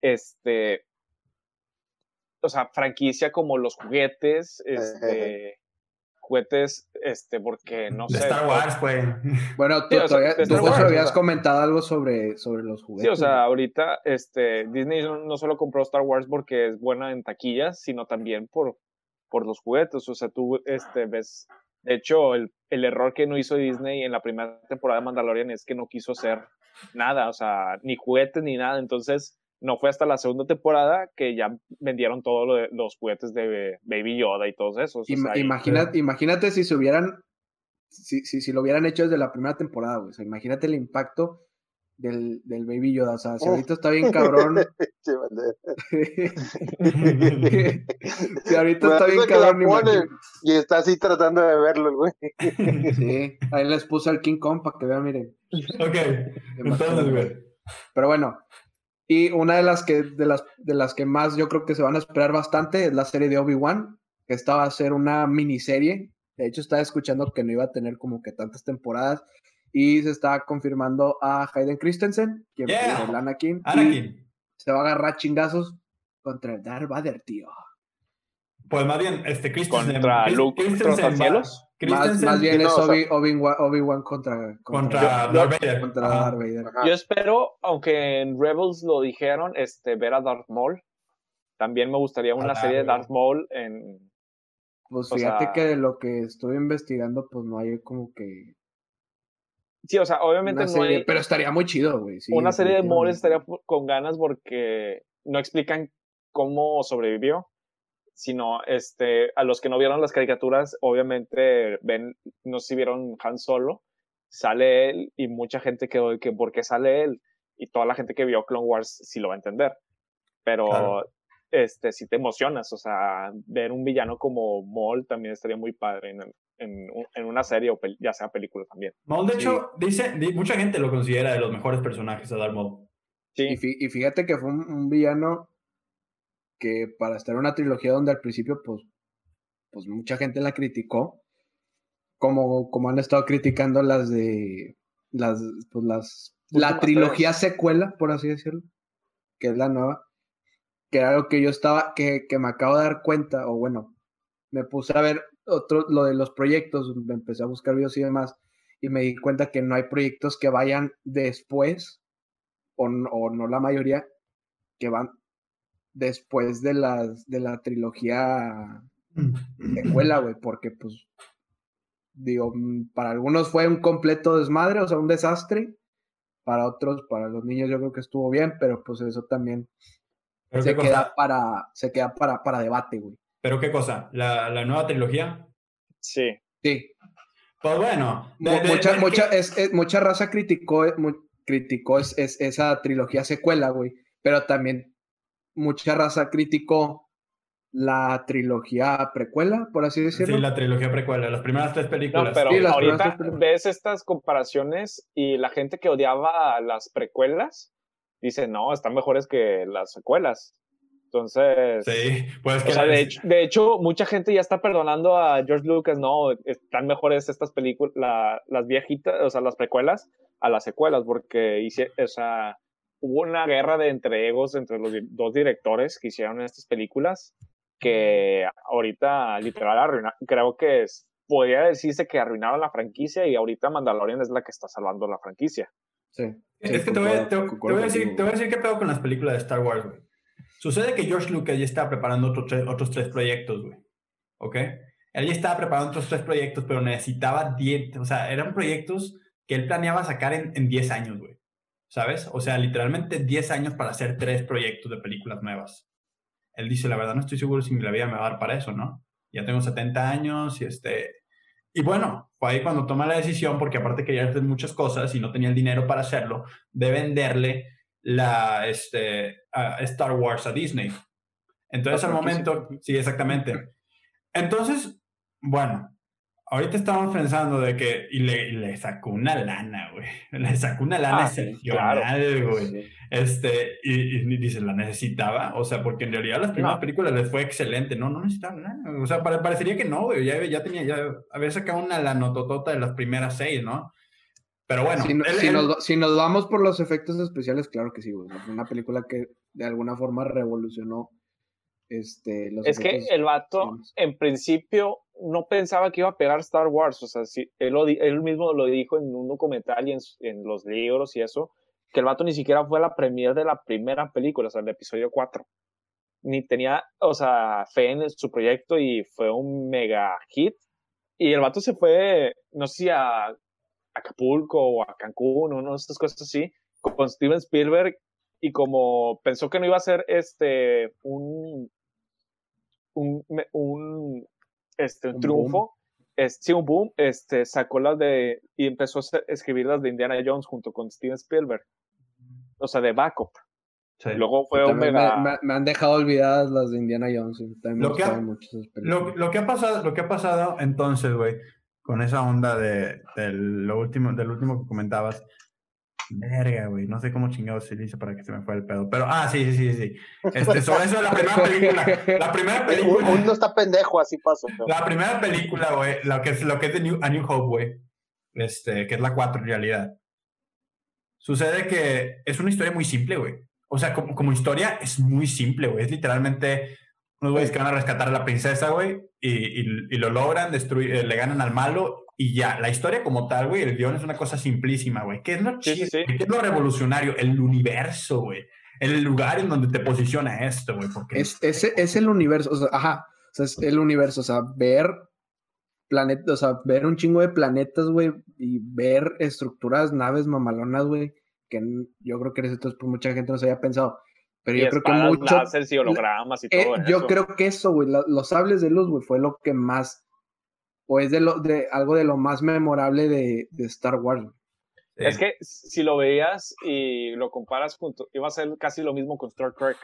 este, o sea, franquicia como los juguetes, (laughs) este, juguetes, este, porque no De sé. Star Wars, güey. Bueno, tú, Sí, o sea, todavía- tú, o habías sea. comentado algo sobre, sobre los juguetes. Sí, o sea, ahorita este, Disney no, no solo compró Star Wars porque es buena en taquillas, sino también por, por los juguetes. O sea, tú este, ves, de hecho, el, el error que no hizo Disney en la primera temporada de Mandalorian es que no quiso hacer nada, o sea, ni juguetes ni nada. Entonces, no fue hasta la segunda temporada que ya vendieron todos lo de- los juguetes de Baby Yoda y todos esos. o Ima- y- imagínate si se hubieran, si, si, si lo hubieran hecho desde la primera temporada, güey. O sea, imagínate el impacto del, del Baby Yoda. O sea, si ahorita está bien cabrón. (laughs) (laughs) Si ahorita está bien cabrón. Y está así tratando de verlo, güey. (laughs) Sí, ahí les puse al King Kong para que vean, miren. ok, entonces, güey. Pero bueno, y una de las que de las de las que más yo creo que se van a esperar bastante es la serie de Obi-Wan, que esta va a ser una miniserie. De hecho, estaba escuchando que no iba a tener como que tantas temporadas y se está confirmando a Hayden Christensen, quien Yeah. fue el Anakin, Anakin. se va a agarrar chingazos contra el Darth Vader, tío. Pues más bien, este, Christensen. Contra Luke Christensen va- Trotacielos. Más, bien no, es Obi- Obi-Wan Obi-Wan contra, contra Darth Vader. contra. Darth Vader. Yo espero, aunque en Rebels lo dijeron, este, ver a Darth Maul. También me gustaría una Ah, serie de. Darth Maul en, Pues fíjate sea- que de lo que estuve investigando, pues no hay como que Sí, o sea, obviamente una no serie, hay pero estaría muy chido, güey. sí, una serie de Maul estaría con ganas porque no explican cómo sobrevivió, sino este a los que no vieron las caricaturas, obviamente ven, no sé si vieron Han Solo, sale él y mucha gente quedó de que por qué sale él y toda la gente que vio Clone Wars sí lo va a entender. Pero Claro. este si te emocionas, o sea, ver un villano como Maul también estaría muy padre en, en, en una serie o ya sea película también. Maul, de Sí. hecho, dice, di- mucha gente lo considera de los mejores personajes de Darth Maul. Sí. Y, fí- y fíjate que fue un, un villano que para estar en una trilogía donde al principio, pues, pues mucha gente la criticó, como, como han estado criticando las de las, pues las, la trilogía secuela, por así decirlo, que es la nueva, que era lo que yo estaba, que, que me acabo de dar cuenta, o bueno, me puse a ver otro, lo de los proyectos, me empecé a buscar videos y demás, y me di cuenta que no hay proyectos que vayan después, o, o no la mayoría, que van después de, las, de la trilogía secuela, güey, porque pues, digo, mm, para algunos fue un completo desmadre, o sea, un desastre, para otros, para los niños yo creo que estuvo bien, pero pues eso también se queda, para, se queda para, para debate, güey. ¿Pero qué cosa? ¿La, la nueva trilogía? Sí. Sí. Pues bueno. mucha, mucha, es, mucha raza criticó, criticó es, esa trilogía secuela, güey. Pero también mucha raza criticó la trilogía precuela, por así decirlo. Sí, la trilogía precuela, las primeras tres películas. No, pero ahorita ves estas comparaciones y la gente que odiaba las precuelas dice, no, están mejores que las secuelas. Entonces, sí, pues que de, hecho, de, hecho, mucha gente ya está perdonando a George Lucas, no, están mejores estas películas, las viejitas, o sea, las precuelas a las secuelas, porque hice, o sea, hubo una guerra de entre egos entre los dos directores que hicieron estas películas, que ahorita literal arruinaron, creo que es, podría decirse que arruinaron la franquicia y ahorita Mandalorian es la que está salvando la franquicia. Sí. es que te voy, a decir, te voy a decir qué pedo con las películas de Star Wars, güey. Sucede que George Lucas ya estaba preparando otros tres proyectos, güey. ¿Ok? Él ya estaba preparando otros tres proyectos, pero necesitaba 10, o sea, eran proyectos que él planeaba sacar en 10 años, güey. ¿Sabes? O sea, literalmente 10 años para hacer tres proyectos de películas nuevas. Él dice, la verdad no estoy seguro si mi vida me va a dar para eso, ¿no? Ya tengo 70 años y este... Y bueno, fue ahí cuando toma la decisión, porque aparte quería hacer muchas cosas y no tenía el dinero para hacerlo, de venderle la este, Star Wars a Disney. Entonces, al momento, sí, exactamente. Entonces, bueno, ahorita estamos pensando de que, y le, sacó una lana, güey. Le sacó una lana ah, excepcional, güey. Este, y, dice, ¿la necesitaba? O sea, porque en realidad las primeras películas les fue excelente. No, no necesitaba nada. O sea, parecería que no, güey. Ya, ya tenía, ya había sacado una lanototota de las primeras seis, ¿no? Pero bueno. Si, Nos, vamos por los efectos especiales, claro que sí, güey. Una película que de alguna forma revolucionó este, los Es que el vato, en principio, no pensaba que iba a pegar Star Wars. O sea, él, mismo lo dijo en un documental y en, los libros y eso, que el vato ni siquiera fue la premier de la primera película, o sea, el episodio 4. Ni tenía, o sea, fe en su proyecto y fue un mega hit. Y el vato se fue, no sé si a Acapulco o a Cancún una de estas cosas así, con Steven Spielberg y como pensó que no iba a ser este un, un este un, triunfo. Sí un boom. Este sacó las de y empezó a escribir las de Indiana Jones junto con Steven Spielberg. O sea de backup. Luego fue un mega... me, han dejado olvidadas las de Indiana Jones. Lo que, ha, lo, lo que, ha pasado, lo que ha pasado entonces, güey, con esa onda de, lo último, del último que comentabas. Verga, güey. No sé cómo chingados se dice para que se me fue el pedo. Pero, ah, sí, sí, sí, sí. (laughs) Este, sobre eso de la primera película. La primera (laughs) película. Uno está pendejo, así pasó. La primera película, güey, lo que es, lo que es de New, A New Hope, güey. Este, que es la 4 en realidad. Sucede que es una historia muy simple, güey. O sea, como, como historia es muy simple, güey. Es literalmente unos güeyes que van a rescatar a la princesa, güey, y, y, lo logran, destruir, eh, le ganan al malo y ya. La historia como tal, güey, el guion es una cosa simplísima, güey. ¿Qué es lo ¿Qué es lo revolucionario? El universo, güey. El lugar en donde te posiciona esto, güey. Porque... Es, es, el universo, o sea, ajá. O sea, es el universo, o sea, ver planetas, o sea, ver un chingo de planetas, güey, y ver estructuras, naves mamalonas, güey, que yo creo que esto pues mucha gente no se había pensado pero yo creo que mucho. y hologramas y eh, todo. yo creo que eso, güey, los sables de luz, güey, fue lo que más. O es de, lo, de algo de lo más memorable de, de Star Wars. Es que si lo veías y lo comparas junto, iba a ser casi lo mismo con Star Trek.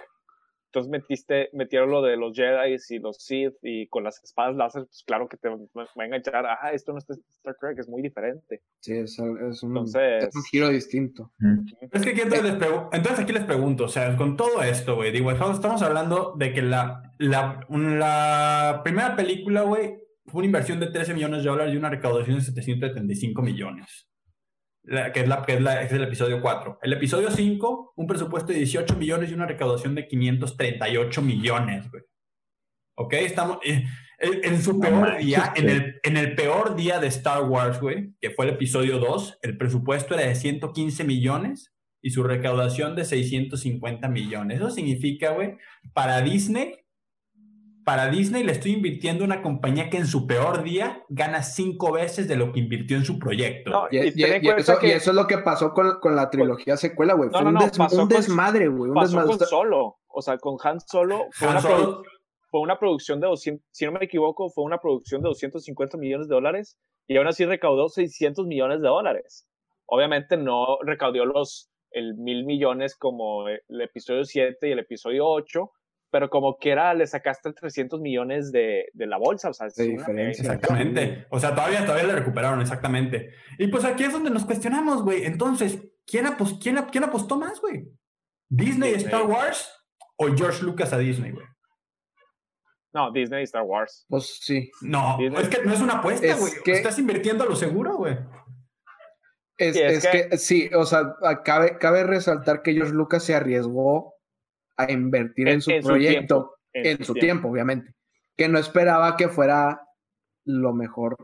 Entonces metiste, metieron lo de los Jedi y los Sith y con las espadas láser, pues claro que te va a enganchar. Ah, esto no es Star Trek, es muy diferente. Sí, es, es, un, es un, giro distinto. Es que aquí entonces, les entonces aquí les pregunto, o sea, con todo esto, güey, digo, estamos hablando de que la, la, la primera película, güey, fue una inversión de 13 millones de dólares y una recaudación de 775 millones que, es la, que, es la, es el episodio 4. El episodio 5, un presupuesto de 18 millones y una recaudación de 538 millones, güey. ¿Ok? Estamos eh, en, su peor día, en el, en el peor día de Star Wars, güey, que fue el episodio 2, el presupuesto era de 115 millones y su recaudación de 650 millones. Eso significa, güey, para Disney, para Disney le estoy invirtiendo a una compañía que en su peor día gana cinco veces de lo que invirtió en su proyecto. No, Y, eso, y que eso es lo que pasó con, con la trilogía secuela, güey. No, Fue no, un, no, des- pasó un con- desmadre, güey. Un pasó desmadre. con Solo. O sea, con Han Solo fue, Han una, Solo- produ- fue una producción de 200, si no me equivoco, fue una producción de 250 millones de dólares y aún así recaudó 600 millones de dólares. Obviamente no recaudó los el mil millones como el episodio 7 y el episodio 8, pero como que era, le sacaste 300 millones de, de la bolsa. O sea, es De una diferencia. mega- Exactamente. O sea, todavía, todavía le recuperaron, exactamente. Y pues aquí es donde nos cuestionamos, güey. Entonces, ¿quién, apos- quién, quién apostó más, güey? ¿Disney, Disney. Star Wars o George Lucas a Disney, güey? No, Disney y Star Wars. Pues sí. No, Disney. es que no es una apuesta, Es güey. que- Estás invirtiendo a lo seguro, güey. Es, Sí, es es que... sí, o sea, cabe, cabe resaltar que George Lucas se arriesgó a invertir en, su proyecto en, su tiempo. obviamente. Que no esperaba que fuera lo mejor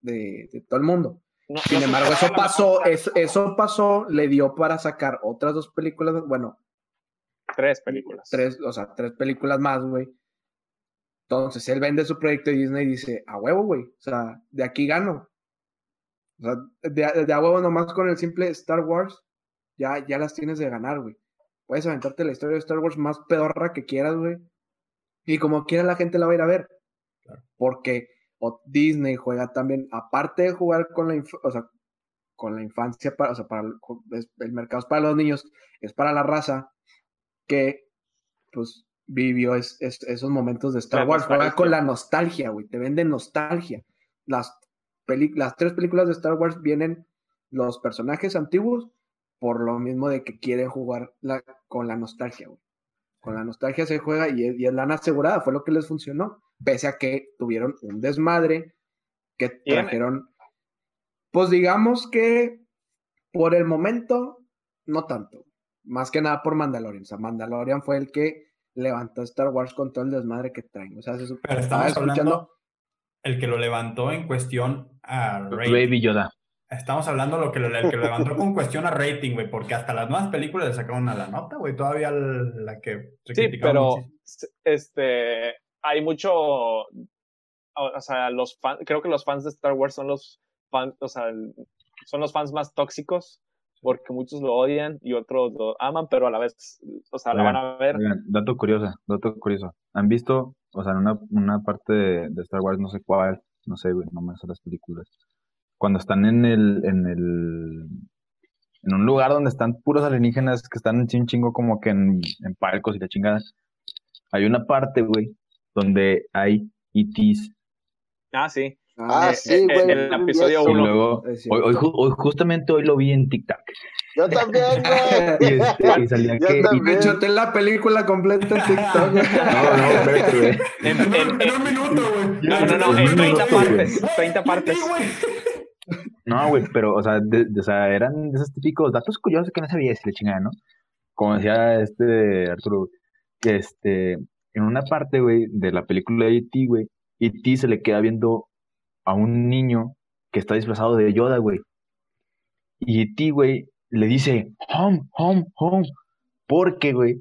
de, de todo el mundo. No- Sin no embargo, eso pasó, eso, eso pasó, le dio para sacar otras dos películas, bueno, Tres películas. tres, o sea, tres películas más, güey. Entonces, él vende su proyecto y Disney dice, a huevo, güey, o sea, de aquí gano. O sea, de, de a huevo nomás con el simple Star Wars, ya, ya las tienes de ganar, güey. Puedes aventarte la historia de Star Wars más pedorra que quieras, güey. Y como quiera la gente la va a ir a ver. Porque o Disney juega también, aparte de jugar con la, inf- o sea, con la infancia, para, o sea, para el, es- el mercado es para los niños, es para la raza que pues vivió es- es- esos momentos de Star La Wars. Juega con la nostalgia, güey. Te venden nostalgia. Las, peli- las tres películas de Star Wars vienen los personajes antiguos por lo mismo de que quieren jugar la- con la nostalgia, güey. Con la nostalgia se juega y es, y es lana asegurada, fue lo que les funcionó. Pese a que tuvieron un desmadre que trajeron, pues digamos que por el momento, no tanto. Más que nada por Mandalorian. O sea, Mandalorian fue el que levantó Star Wars con todo el desmadre que traen. O sea, se Pero estaba escuchando. el que lo levantó en cuestión a rating. Baby Yoda. Estamos hablando lo que lo, el que lo levantó con cuestión a rating, güey, porque hasta las nuevas películas le sacaron a la nota, güey. Todavía la que se Sí, pero muchísimo. este hay mucho o o sea, los fans, creo que los fans de Star Wars son los fans, o sea, son los fans más tóxicos porque muchos lo odian y otros lo aman, pero a la vez, o sea, la van a ver. Oigan, dato curioso, dato curioso. ¿Han visto, o sea, en una, una parte de, de Star Wars, no sé cuál, no sé, güey, no me sé las películas, cuando están en el, en el, en un lugar donde están puros alienígenas que están un chingo como que en, en palcos y la chingada, hay una parte, güey, donde hay ETs. Ah, sí. Ah, Eh, sí, güey. en el episodio eso. Y uno. luego, Es hoy, hoy, hoy justamente hoy lo vi en TikTok. Yo también, (laughs) Y, güey. este, y salía Yo que... y- también. Me chuté la película completa en TikTok. güey. (laughs) no, no, espérate, güey. En, En, en- un- en minuto, güey. no, no, no, en en un 30 minuto, güey. partes, 30 partes. No, güey, pero, o sea, de- o sea, eran esos típicos datos curiosos que no sabía si le chingada, ¿no? Como decía este Arturo, este, en una parte, güey, de la película de E.T., güey, E.T. se le queda viendo a un niño que está disfrazado de Yoda, güey. Y E.T., güey, le dice, home, home, home. Porque, güey,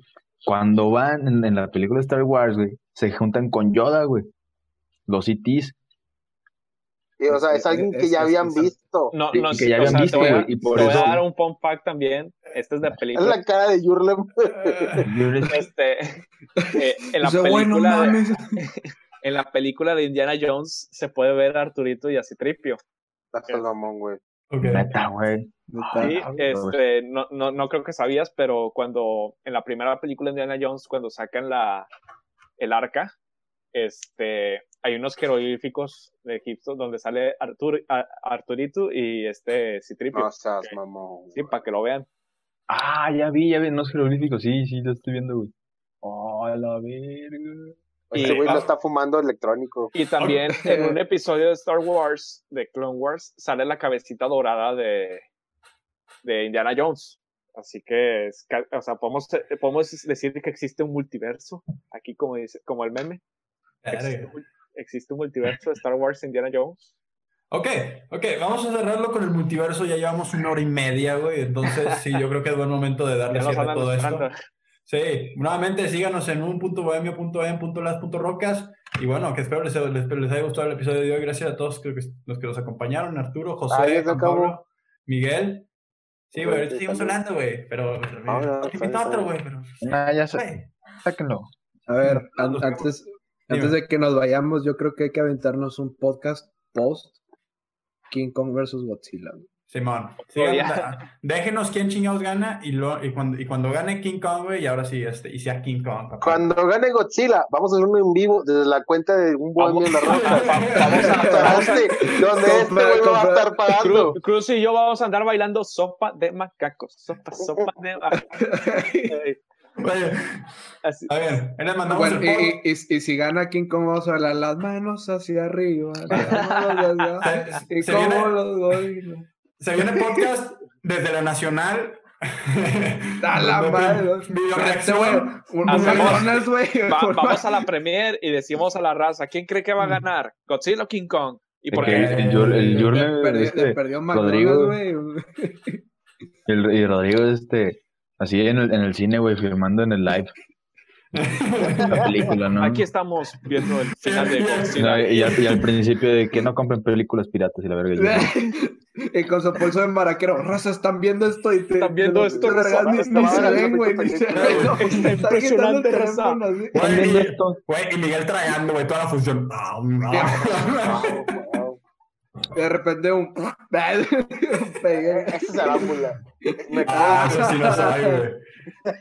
cuando van en, en la película de Star Wars, güey, se juntan con Yoda, güey. Los E.T.s. Y, o sea, es alguien que ya Es- habían es- visto. No, no, que ya o habían sea, visto, te voy a, güey, y por te voy a dar un fun fact también. Este es de (laughs) Es película. la cara de Yurlem. (laughs) Este, eh, en la Dice, "Güey, no película de- mames". (laughs) en la película de Indiana Jones se puede ver a Arturito y a Citripio. Está Salomón, güey. Neta, güey. Sí, Ah, este, no, no, no creo que sabías, pero cuando en la primera película de Indiana Jones, cuando sacan la, el arca, este, hay unos jeroglíficos de Egipto donde sale Artur, a- Arturito y este Citripio. No seas mamón. Sí, para que lo vean. Ah, ya vi, ya vi, unos jeroglíficos, sí, sí, lo estoy viendo, güey. Oh, a la verga. Ese Y- güey ah. no está fumando electrónico. Y también (laughs) en un episodio de Star Wars, de Clone Wars, sale la cabecita dorada de, de Indiana Jones. Así que, es o sea, podemos, podemos decir que existe un multiverso, aquí como, dice, como el meme. Existe, Verga. un- existe un multiverso de Star Wars Indiana Jones. Ok, ok, vamos a cerrarlo con el multiverso. Ya llevamos una hora y media, güey. Entonces, sí, yo creo que es buen momento de darle cierre a todo esto. esperando. Sí, nuevamente síganos en un punto bohemio, punto em, punto las, punto rocas. Y bueno, que espero les, les, les haya gustado el episodio de hoy. Gracias a todos los que nos acompañaron: Arturo, José, Juan. Pablo, Miguel. Sí, güey, ahorita seguimos hablando, güey. Pero. Ahora, otro, güey. Pero. Nah, ya sé, sáquenlo. A ver, antes. Antes de que nos vayamos, yo creo que hay que aventarnos un podcast post King Kong versus Godzilla. Simón. Oh, da- déjenos quién chingados gana y, lo, y, cuando, y cuando gane King Kong, güey, y ahora sí, este, y sea King Kong. papá. Cuando gane Godzilla, vamos a hacer un en vivo desde la cuenta de un bohemio en la roca. Vamos este, (laughs) donde este güey va a estar pagando. Cruz, Cruz y yo vamos a andar bailando sopa de macacos. Sopa, sopa de (laughs) macacos. Oye, Así. a ver, ahí les mandamos Bueno, el y, foro. y- y- y si gana King Kong, vamos a hablar las manos hacia arriba. (laughs) manos hacia- Se- y se como viene- los gorilas. (laughs) Se viene podcast desde la Nacional. (laughs) A la madre. Este, vamos a la premier y decimos a la raza, ¿quién cree que va a ganar? ¿Godzilla o King Kong? ¿Y por qué? el, el, Yur- el Le Yurle, perdió, este, le perdió Rodrigo, el- y Rodrigo, este, así en el, en el cine, güey, filmando en el live. (laughs) La película, ¿no? Aquí estamos viendo el final de No, Godzilla. y, al, y al principio de que no compren películas piratas y la verga. (laughs) y con su pulso de maraquero, raza, están viendo esto y te. Están viendo esto, raza, ni, se ven, güey, está no, impresionante, raza. ¿Están viendo esto? güey, y Miguel tragando, güey, toda la función. (laughs) De repente un. Pegué. Esa es arámbula. Me Ah, eso sí no soy, güey.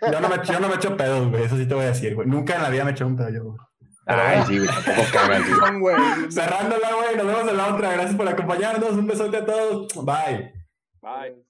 (laughs) Yo no me, yo no me echo pedos, güey. Eso sí te voy a decir, güey. Nunca en la vida me eché un pedo yo, güey. Ay, sí, güey, tampoco güey. Cerrándola, güey. Nos vemos en la otra. Gracias por acompañarnos. Un besote a todos. Bye. Bye.